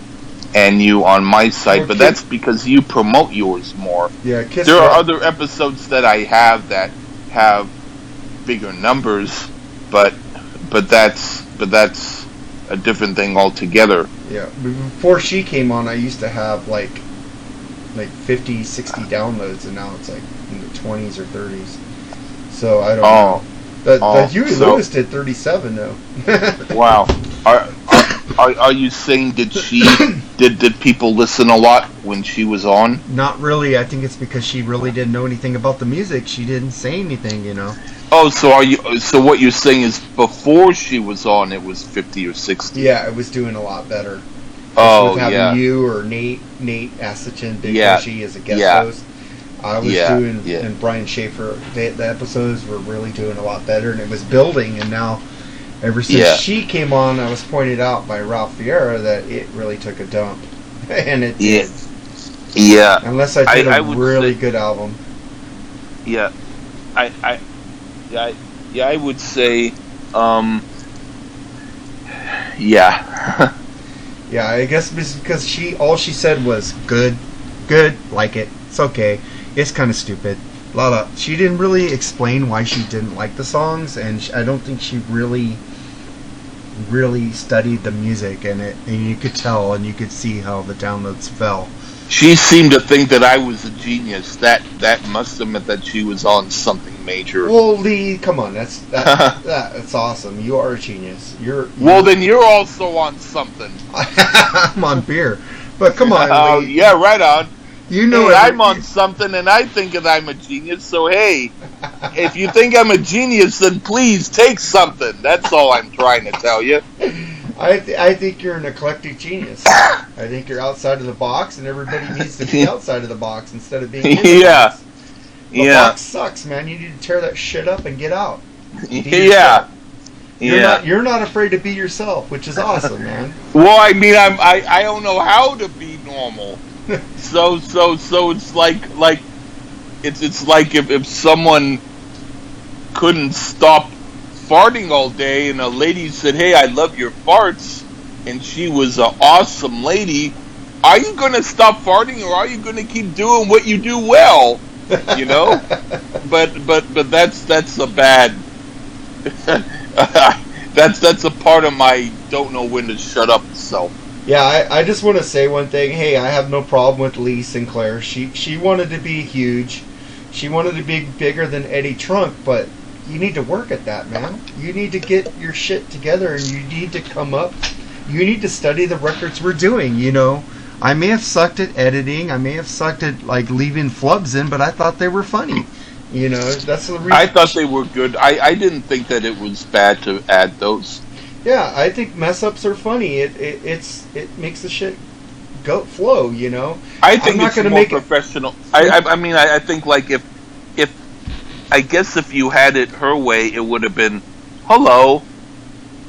and you on my side, but Okay. that's because you promote yours more. Yeah, Kiss there are Rock- other episodes that I have that have bigger numbers, but but that's but that's a different thing altogether. Yeah, before she came on, I used to have like like 50, 60 downloads, and now it's like in the 20s or 30s. So I don't Oh, know. The, oh, the Huey so- Lewis did 37 though. wow. Are, are are are you saying did she did did people listen a lot when she was on? Not really. I think it's because she really didn't know anything about the music. She didn't say anything, you know. Oh, so are you? So what you're saying is before she was on, it was fifty or sixty. Yeah, it was doing a lot better. Oh with having yeah. you or Nate Nate Asichin, Big Yeah, Bushy as a guest yeah. host. I was Yeah, doing yeah. and Brian Schaefer. They, the episodes were really doing a lot better, and it was building. And now, ever since Yeah. she came on, I was pointed out by Ralph Vieira that it really took a dump, and it Yeah. did. Yeah. Unless I I- did a I really say- good album. Yeah, I, I, yeah, I, yeah, I would say, um, yeah, Yeah, I guess because she all she said was good, good, like it. It's okay. It's kind of stupid. La la. She didn't really explain why she didn't like the songs, and I don't think she really, really studied the music and it. And you could tell, and you could see how the downloads fell. She seemed to think that I was a genius. That that must have meant that she was on something major. Well, Lee, come on, that's that, that, that's awesome. You are a genius. You're Well, then you're also on something. I'm on beer, but come on, uh, Lee. yeah, right on. You know hey, I'm on something, and I think that I'm a genius. So hey, if you think I'm a genius, then please take something. That's all I'm trying to tell you. I, th- I think you're an eclectic genius. I think you're outside of the box, and everybody needs to be outside of the box instead of being in the Yeah. box. The Yeah, box sucks, man. You need to tear that shit up and get out. Yeah. You're yeah. not you're not afraid to be yourself, which is awesome, man. Well, I mean, I'm I, I don't know how to be normal. so so so it's like like it's it's like if if someone couldn't stop farting all day and a lady said, "Hey, I love your farts," and she was an awesome lady. Are you gonna stop farting, or are you gonna keep doing what you do well? You know, but but but that's that's a bad. that's that's a part of my don't know when to shut up self. Yeah, I, I just want to say one thing. Hey, I have no problem with Lee Sinclair. She she wanted to be huge. She wanted to be bigger than Eddie Trunk, but you need to work at that, man. You need to get your shit together and you need to come up. You need to study the records we're doing, you know. I may have sucked at editing. I may have sucked at like leaving flubs in, but I thought they were funny. You know, that's the reason. I thought they were good. I, I didn't think that it was bad to add those. Yeah, I think mess ups are funny. It, it it's it makes the shit go flow, you know. I think I'm not it's gonna more make it- professional. I, I I mean I, I think like if if I guess if you had it her way, it would have been, hello,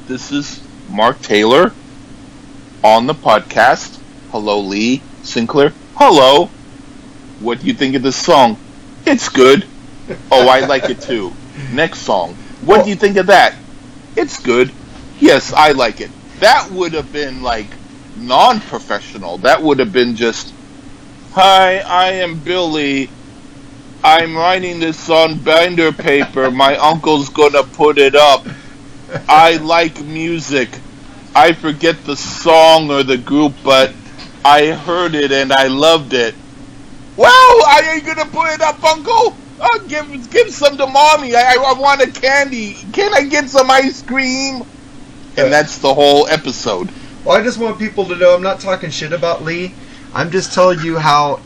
this is Mark Taylor on the podcast. Hello, Lee Sinclair. Hello. What do you think of this song? It's good. Oh, I like it too. Next song. What do you think of that? It's good. Yes, I like it. That would have been like non-professional. That would have been just, "Hi, I am Billy. I'm writing this on binder paper. My uncle's gonna put it up. I like music. I forget the song or the group, but I heard it and I loved it. Well, I ain't gonna put it up, Uncle. Uh, give give some to mommy. I, I want a candy. Can I get some ice cream? And that's the whole episode. Well, I just want people to know I'm not talking shit about Lee. I'm just telling you how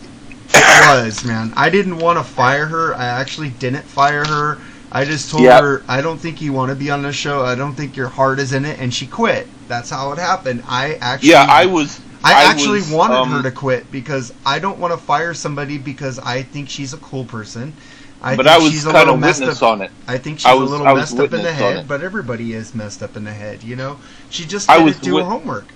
it was, man. I didn't want to fire her. I actually didn't fire her. I just told Yep. her I don't think you want to be on the show. I don't think your heart is in it, and she quit. That's how it happened. I actually Yeah, I was. I, actually was, wanted um, her to quit because I don't want to fire somebody because I think she's a cool person. I But think I was she's a kind little of messed witness up. on it. I think she's I was- a little I messed up in the head, but everybody is messed up in the head. You know, she just didn't was do wit- her homework.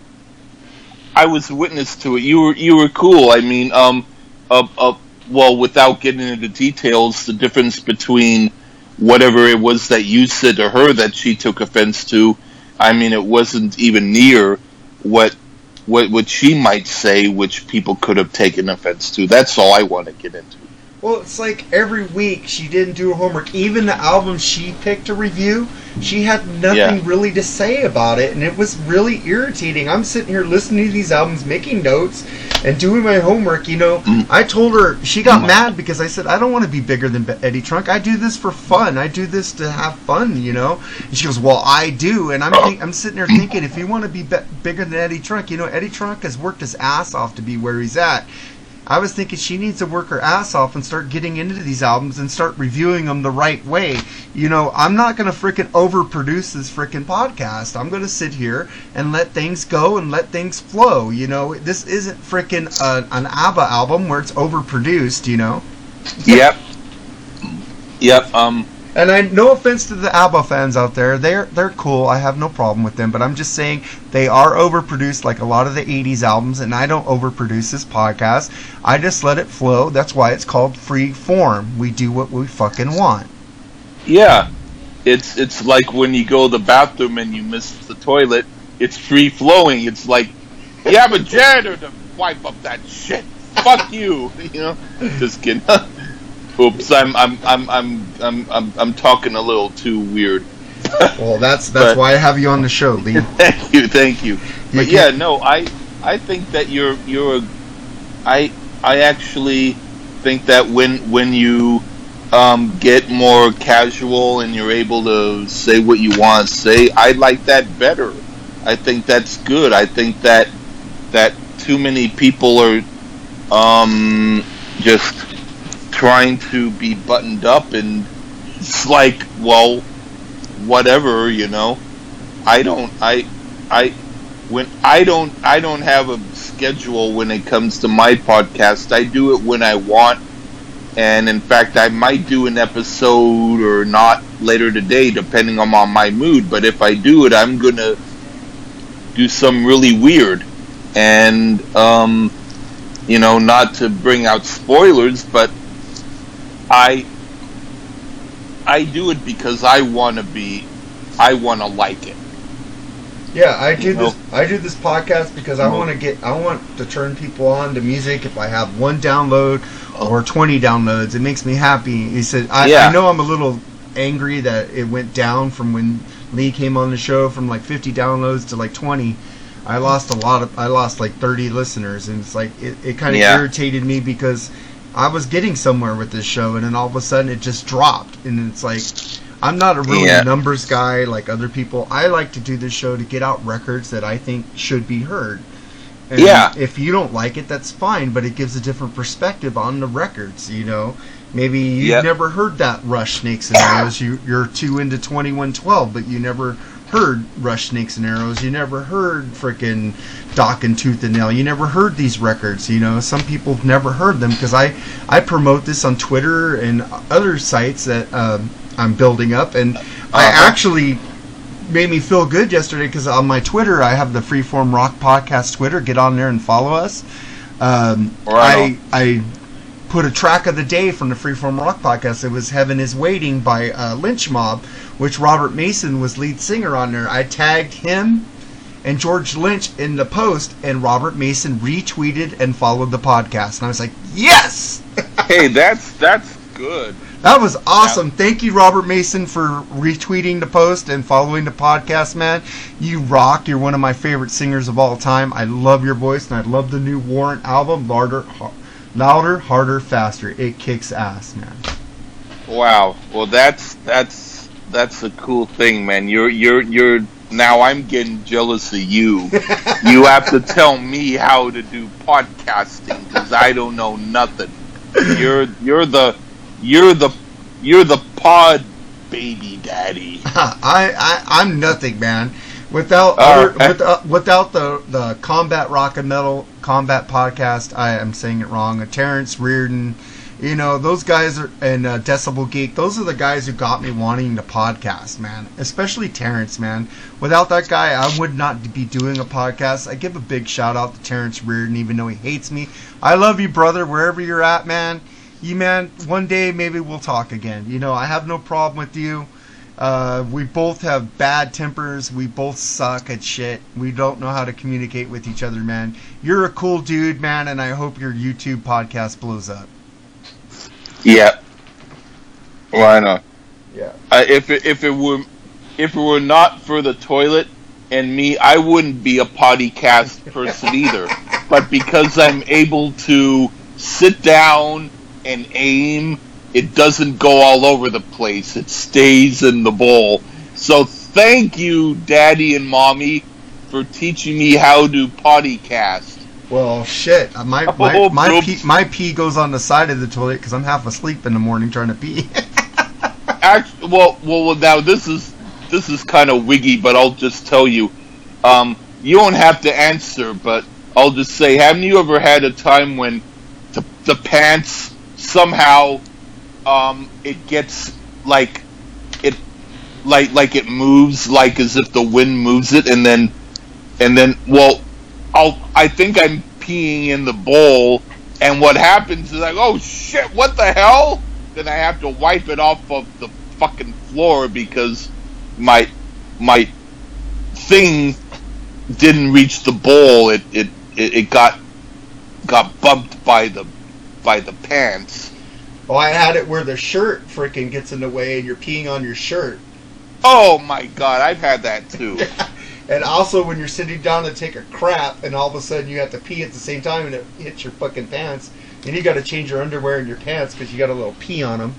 I was a witness to it. You were you were cool. I mean, um, uh, uh, well, without getting into details, the difference between whatever it was that you said to her that she took offense to, I mean, it wasn't even near what what what she might say, which people could have taken offense to. That's all I want to get into. Well, it's like every week she didn't do her homework. Even the album she picked to review, she had nothing Yeah. really to say about it, and it was really irritating. I'm sitting here listening to these albums, making notes, and doing my homework. You know, Mm. I told her she got Mm. mad because I said I don't want to be bigger than Eddie Trunk. I do this for fun. I do this to have fun. You know, and she goes, "Well, I do," and I'm think- I'm sitting there thinking, if you want to be, be bigger than Eddie Trunk, you know, Eddie Trunk has worked his ass off to be where he's at. I was thinking she needs to work her ass off and start getting into these albums and start reviewing them the right way. You know, I'm not going to frickin' overproduce this frickin' podcast. I'm going to sit here and let things go and let things flow. You know, this isn't frickin' a, an ABBA album where it's overproduced, you know? Yep. Yep. Um. And I no offense to the ABBA fans out there, they're they're cool. I have no problem with them, but I'm just saying they are overproduced like a lot of the '80s albums, and I don't overproduce this podcast. I just let it flow. That's why it's called free form. We do what we fucking want. Yeah. It's it's like when you go to the bathroom and you miss the toilet. It's free flowing. It's like you have a janitor to wipe up that shit. Fuck you. You know, just kidding. Oops, I'm I'm I'm I'm I'm I'm, I'm talking a little too weird. Well, that's that's But- why I have you on the show, Lee. thank you, thank you. But can- yeah, no, I I think that you're you're a, I I actually think that when when you um, get more casual and you're able to say what you want to say, I like that better. I think that's good. I think that that too many people are um, just trying to be buttoned up and it's like, well, whatever, you know. I don't I I when I don't I don't have a schedule when it comes to my podcast. I do it when I want and in fact I might do an episode or not later today depending on my- mood, but if I do it I'm to do some really weird and um you know not to bring out spoilers but I I do it because I want to be I want to like it. Yeah, I do this. I do this podcast because I want to get. I want to turn people on to music. If I have one download or twenty downloads, it makes me happy. He said, I, Yeah. I know I'm a little angry that it went down from when Lee came on the show from like 50 downloads to like 20. I lost a lot of. I lost like 30 listeners, and it's like it, it kind of Yeah. irritated me because I was getting somewhere with this show, and then all of a sudden it just dropped, and it's like. I'm not a really Yeah. numbers guy like other people. I like to do this show to get out records that I think should be heard. And Yeah. If you don't like it, that's fine, but it gives a different perspective on the records. You know, maybe you've Yep. never heard that Rush Snakes and Arrows. You you're too into 2112, but you never heard Rush Snakes and Arrows. You never heard frickin' Dokken Tooth and Nail. You never heard these records. You know, some people have never heard them because I I promote this on Twitter and other sites that um, I'm building up, and I Uh-huh. actually made me feel good yesterday because on my Twitter I have the Freeform Rock Podcast Twitter. Get on there and follow us. Um, I I put a track of the day from the Freeform Rock Podcast. It was "Heaven Is Waiting" by uh, Lynch Mob, which Robert Mason was lead singer on there. I tagged him and George Lynch in the post, and Robert Mason retweeted and followed the podcast. And I was like, yes. hey, that's that's good. That was awesome. Thank you, Robert Mason, for retweeting the post and following the podcast, man. You rock. You're one of my favorite singers of all time. I love your voice, and I love the new Warrant album, Larder, Louder Harder, Faster. It kicks ass, man. Wow. Well, that's that's that's a cool thing, man. You're you're you're now I'm getting jealous of you. you have to tell me how to do podcasting because I don't know nothing. You're you're the you're the you're the pod baby daddy. I, I I'm nothing, man. Without All other, without, without the the combat rock and metal combat podcast, I am saying it wrong. Uh, Terrence Reardon, you know those guys are and uh, Decibel Geek. Those are the guys who got me wanting to podcast, man. Especially Terrence, man. Without that guy, I would not be doing a podcast. I give a big shout out to Terrence Reardon, even though he hates me. I love you, brother, wherever you're at, man. You man, one day maybe we'll talk again. You know, I have no problem with you. Uh, we both have bad tempers. We both suck at shit. We don't know how to communicate with each other, man. You're a cool dude, man, and I hope your YouTube podcast blows up. Yeah. Why not? Yeah. Uh, if it, if it were if it were not for the toilet and me, I wouldn't be a podcast person either. But because I'm able to sit down and aim, it doesn't go all over the place. It stays in the bowl. So thank you, Daddy and Mommy, for teaching me how to potty cast. Well, shit. Uh, My Oh, my my pee, my pee goes on the side of the toilet because I'm half asleep in the morning trying to pee. Actually, well, well, well, now this is this is kind of wiggy, but I'll just tell you. Um, you don't have to answer, but I'll just say, haven't you ever had a time when the, the pants somehow um, it gets like it like like it moves like as if the wind moves it, and then and then well, I'll I think I'm peeing in the bowl, and what happens is like, oh shit, what the hell? Then I have to wipe it off of the fucking floor because my my thing didn't reach the bowl. It it, it, got got bumped by the by the pants. Oh, I had it where the shirt freaking gets in the way and you're peeing on your shirt. Oh my god, I've had that too. And also when you're sitting down to take a crap and all of a sudden you have to pee at the same time and it hits your fucking pants. And you got to change your underwear and your pants because you got a little pee on them.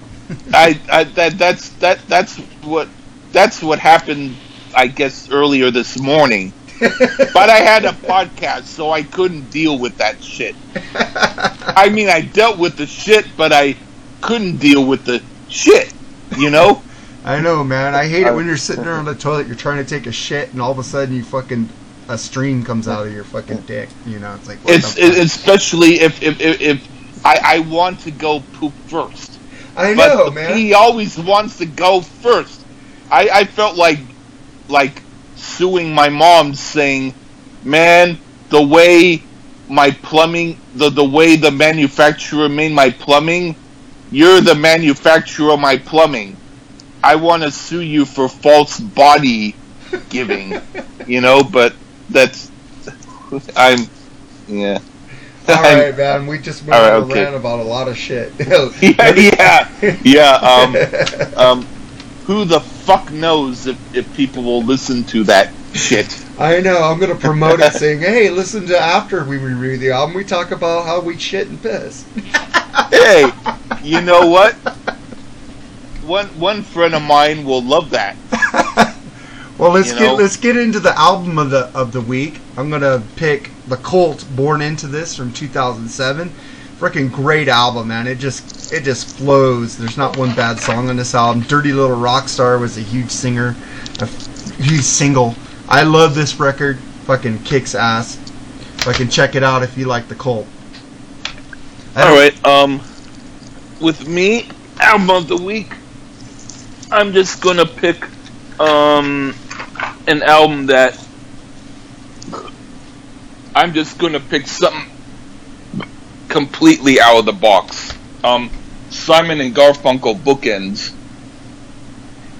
I, I that that's that that's what that's what happened. I guess earlier this morning. but I had a podcast, so I couldn't deal with that shit. I mean, I dealt with the shit, but I couldn't deal with the shit. You know? I know, man. I hate it when you're sitting there on the toilet, you're trying to take a shit, and all of a sudden you fucking a stream comes out of your fucking dick. You know, it's like what It's the fuck? it, especially if if, if, if I, I want to go poop first. I but know, the man. He always wants to go first. I, I felt like like suing my mom saying, Man, the way my plumbing the, the way the manufacturer made my plumbing, you're the manufacturer of my plumbing. I wanna sue you for false body giving. you know, but that's I'm yeah. All right, man. We just went right, okay. rant about a lot of shit. yeah, yeah, yeah. Um, um, who the fuck knows if, if people will listen to that shit? I know. I'm gonna promote it, saying, "Hey, listen to after we review the album, we talk about how we shit and piss." Hey, you know what? One one friend of mine will love that. Well, let's You get know? let's get into the album of the of the week. I'm gonna pick the Cult "Born Into This" from 2007. Freaking great album, man! It just it just flows. There's not one bad song on this album. "Dirty Little Rockstar" was a huge singer, a huge single. I love this record. Fucking kicks ass. Fucking check it out if you like the Cult. All right. Um, with me, album of the week, I'm just gonna pick um an album that I'm just gonna pick something completely out of the box. Um, Simon and Garfunkel bookends.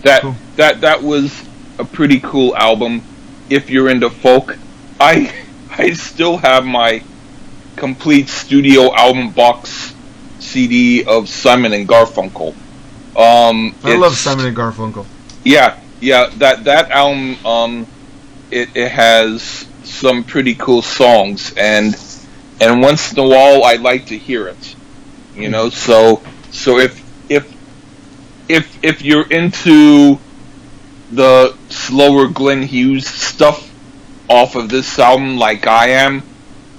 That Cool. that that was a pretty cool album. If you're into folk, I I still have my complete studio album box CD of Simon and Garfunkel. Um, I love Simon and Garfunkel. Yeah, yeah. That that album, um, it it has some pretty cool songs, and and once in a while I like to hear it. You know, so so if if if if you're into the slower Glenn Hughes stuff off of this album, like I am,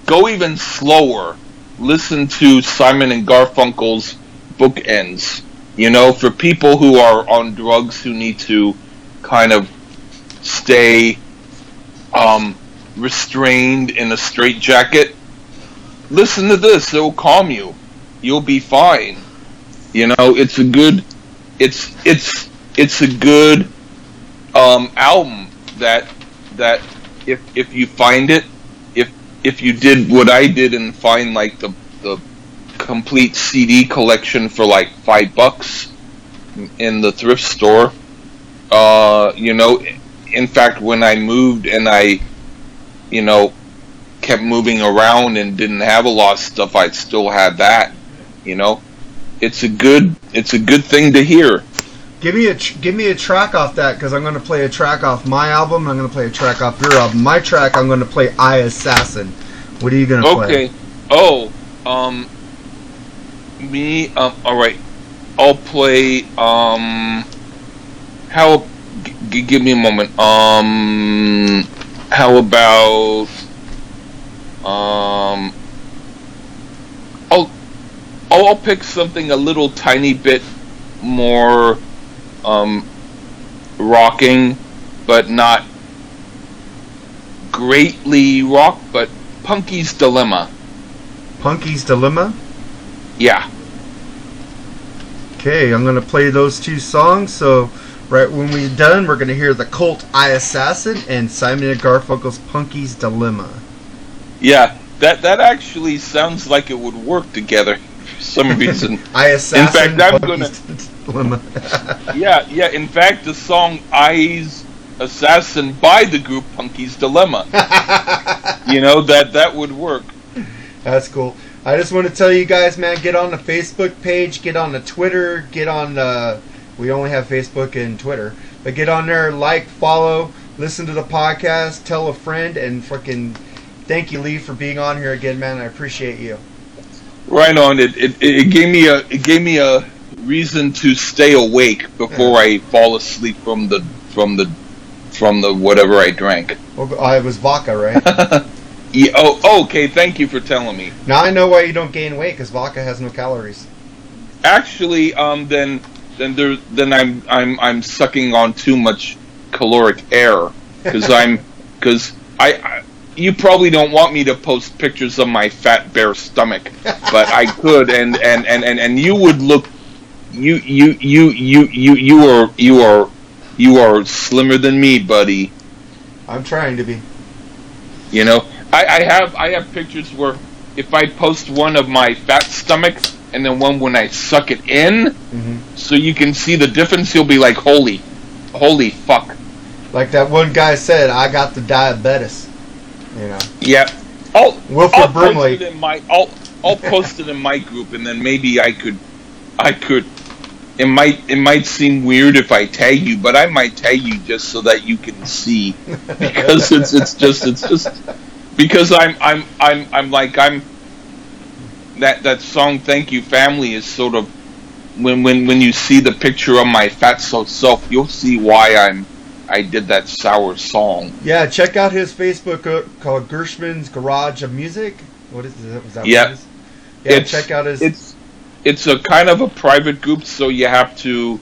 go even slower. Listen to Simon and Garfunkel's bookends. You know, for people who are on drugs who need to kind of stay um, restrained in a straitjacket, listen to this. It'll calm you. You'll be fine. You know, it's a good, it's it's it's a good um, album that that if if you find it, if if you did what I did and find like the the complete CD collection for like five bucks in the thrift store. Uh, you know, in fact, when I moved and I, you know, kept moving around and didn't have a lot of stuff, I still had that. You know, it's a good it's a good thing to hear. Give me a tr- give me a track off that because I'm going to play a track off my album. I'm going to play a track off your album. My track I'm going to play "I Assassin." What are you going to play? Okay. Oh, um, me. Um, all right. I'll play. Um, how? G- g- give me a moment. Um, how about? Um, I'll. I'll, I'll pick something a little tiny bit more, um, rocking, but not greatly rock, but Punky's Dilemma. Punky's Dilemma. Yeah. Okay, I'm going to play those two songs. So right when we're done, we're going to hear the Cult "I Assassin" and Simon and Garfunkel's "Punky's Dilemma." Yeah, that that actually sounds like it would work together for some reason. I Assassin. In fact, I'm Dilemma. yeah, yeah. In fact, the song "Eyes assassin by the group Punky's Dilemma. you know that that would work. That's cool. I just want to tell you guys, man, get on the Facebook page, get on the Twitter, get on. the. we only have Facebook and Twitter, but get on there, like, follow, listen to the podcast, tell a friend, and fucking thank you, Lee, for being on here again, man. I appreciate you. Right on. It it, it gave me a it gave me a reason to stay awake before I fall asleep from the from the from the whatever I drank. Well, I was vodka, right? Yeah, oh, okay. Thank you for telling me. now I know why you don't gain weight because vodka has no calories. Actually, um, then then there then I'm I'm I'm sucking on too much caloric air because I'm because I, I you probably don't want me to post pictures of my fat bare stomach, but I could and and and and, and you would look you you you you you you are you are you are slimmer than me, buddy. I'm trying to be. You know, I, I have I have pictures where if I post one of my fat stomach and then one when I suck it in, hmm so you can see the difference, you'll be like, holy, holy fuck. Like that one guy said, I got the diabetes. You know, Yeah. I'll, Wilford I'll Brimley. post it in my I'll I'll post it in my group and then maybe I could I could it might it might seem weird if I tag you, but I might tag you just so that you can see because it's it's just it's just because I'm I'm I'm I'm like I'm that that song "Thank You Family" is sort of when when when you see the picture of my fat so self, you'll see why I'm I did that sour song. Yeah, check out his Facebook uh, called Gerstman's Garage of Music. What is that? Was that Yeah. what it is? Yeah, It's- check out his. It's it's a kind of a private group, so you have to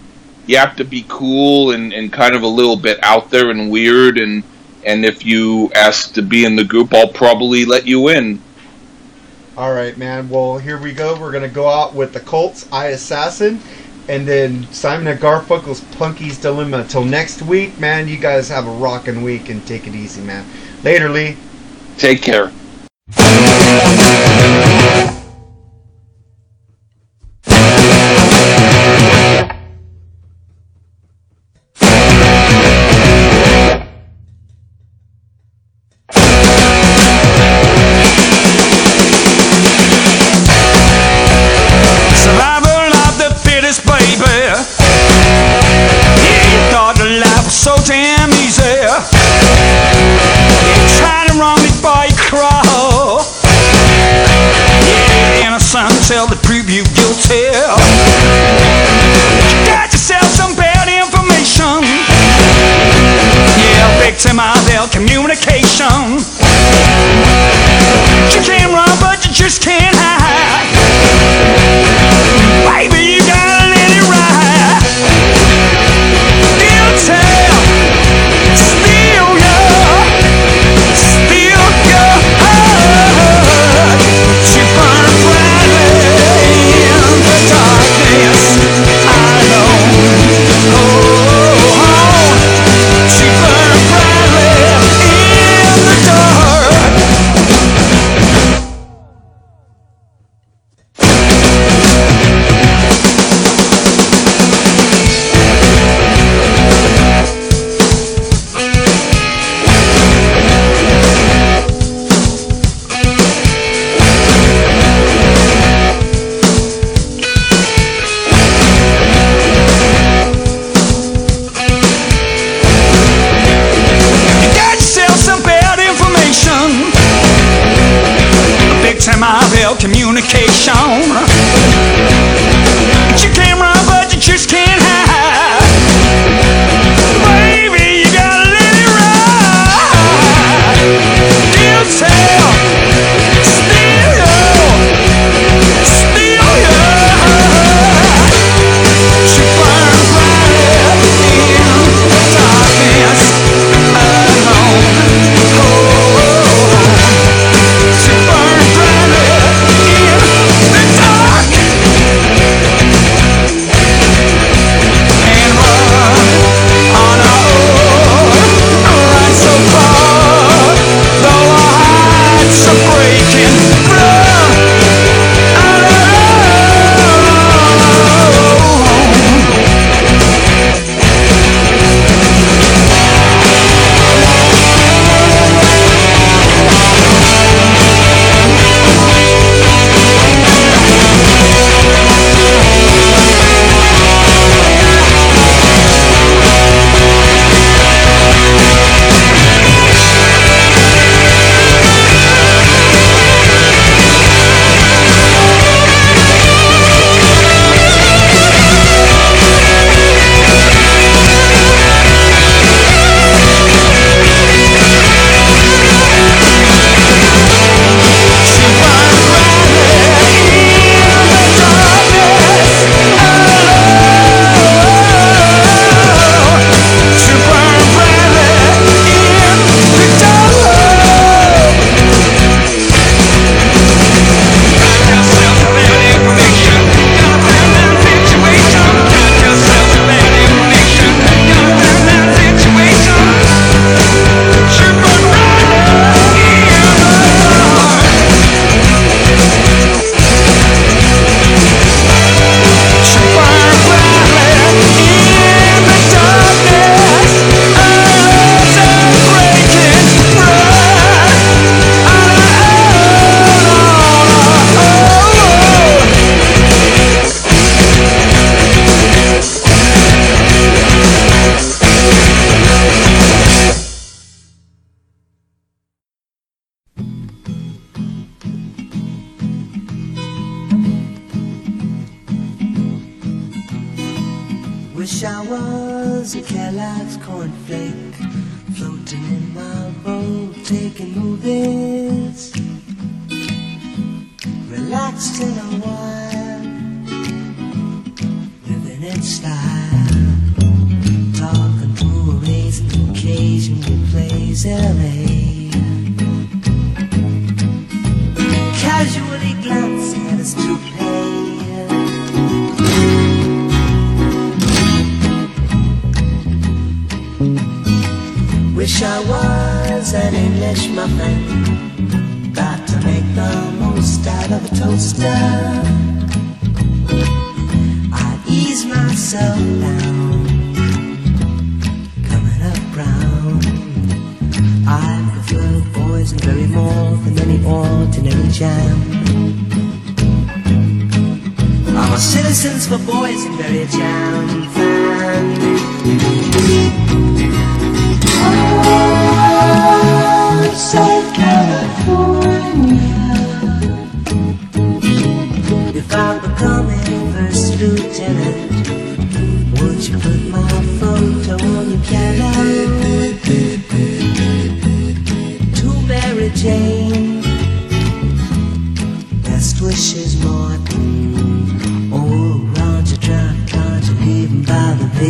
you have to be cool and, and kind of a little bit out there and weird and and if you ask to be in the group, I'll probably let you in. All right, man. Well, here we go. We're gonna go out with the Colts, I Assassin, and then Simon and Garfunkel's Punky's Dilemma. Till next week, man. You guys have a rocking week and take it easy, man. Later, Lee. Take care.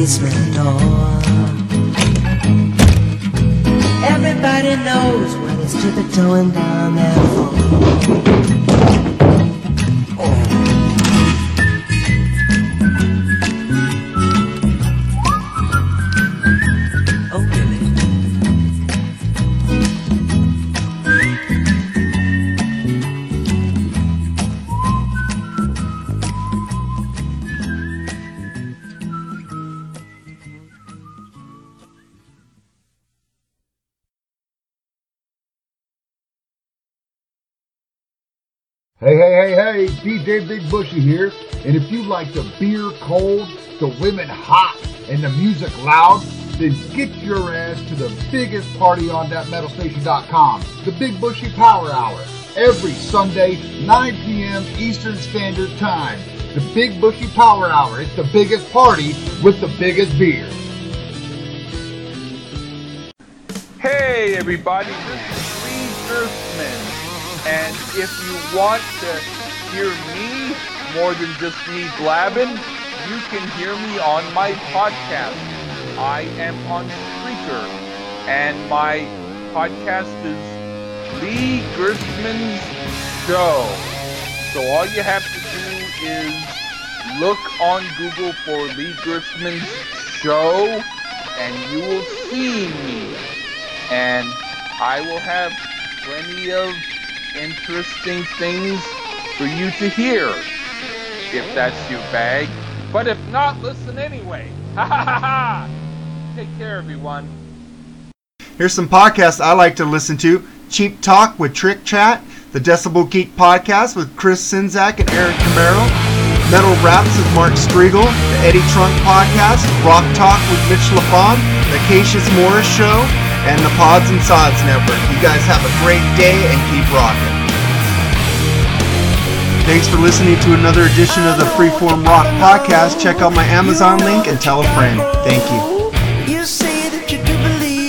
Basement door? Everybody knows when he's tiptoeing down that floor. DJ Big Bushy here. And if you like the beer cold, the women hot, and the music loud, then get your ass to the biggest party on that metalstation.com, the Big Bushy Power Hour, every Sunday, 9 p.m. Eastern Standard Time. The Big Bushy Power Hour. It's the biggest party with the biggest beer. Hey everybody, this is Lee Gerstman. And if you want to hear me more than just me blabbing, you can hear me on my podcast. I am on Spreaker, and my podcast is Lee Gerstman's Show. So all you have to do is look on Google for Lee Gerstman's Show, and you will see me. And I will have plenty of interesting things for you to hear, if that's your bag. But if not, listen anyway. Ha ha ha ha! Take care, everyone. Here's some podcasts I like to listen to Cheap Talk with Trick Chat, the Decibel Geek Podcast with Chris Czynszak and Aaron Camaro, Metal Raps with Mark Strigl, the Eddie Trunk Podcast, Rock Talk with Mitch LaFon, the Cassius Morris Show, and the Pods and Sods Network. You guys have a great day and keep rocking. Thanks for listening to another edition of the Freeform Rock Podcast. Check out my Amazon link and tell a friend. Thank you.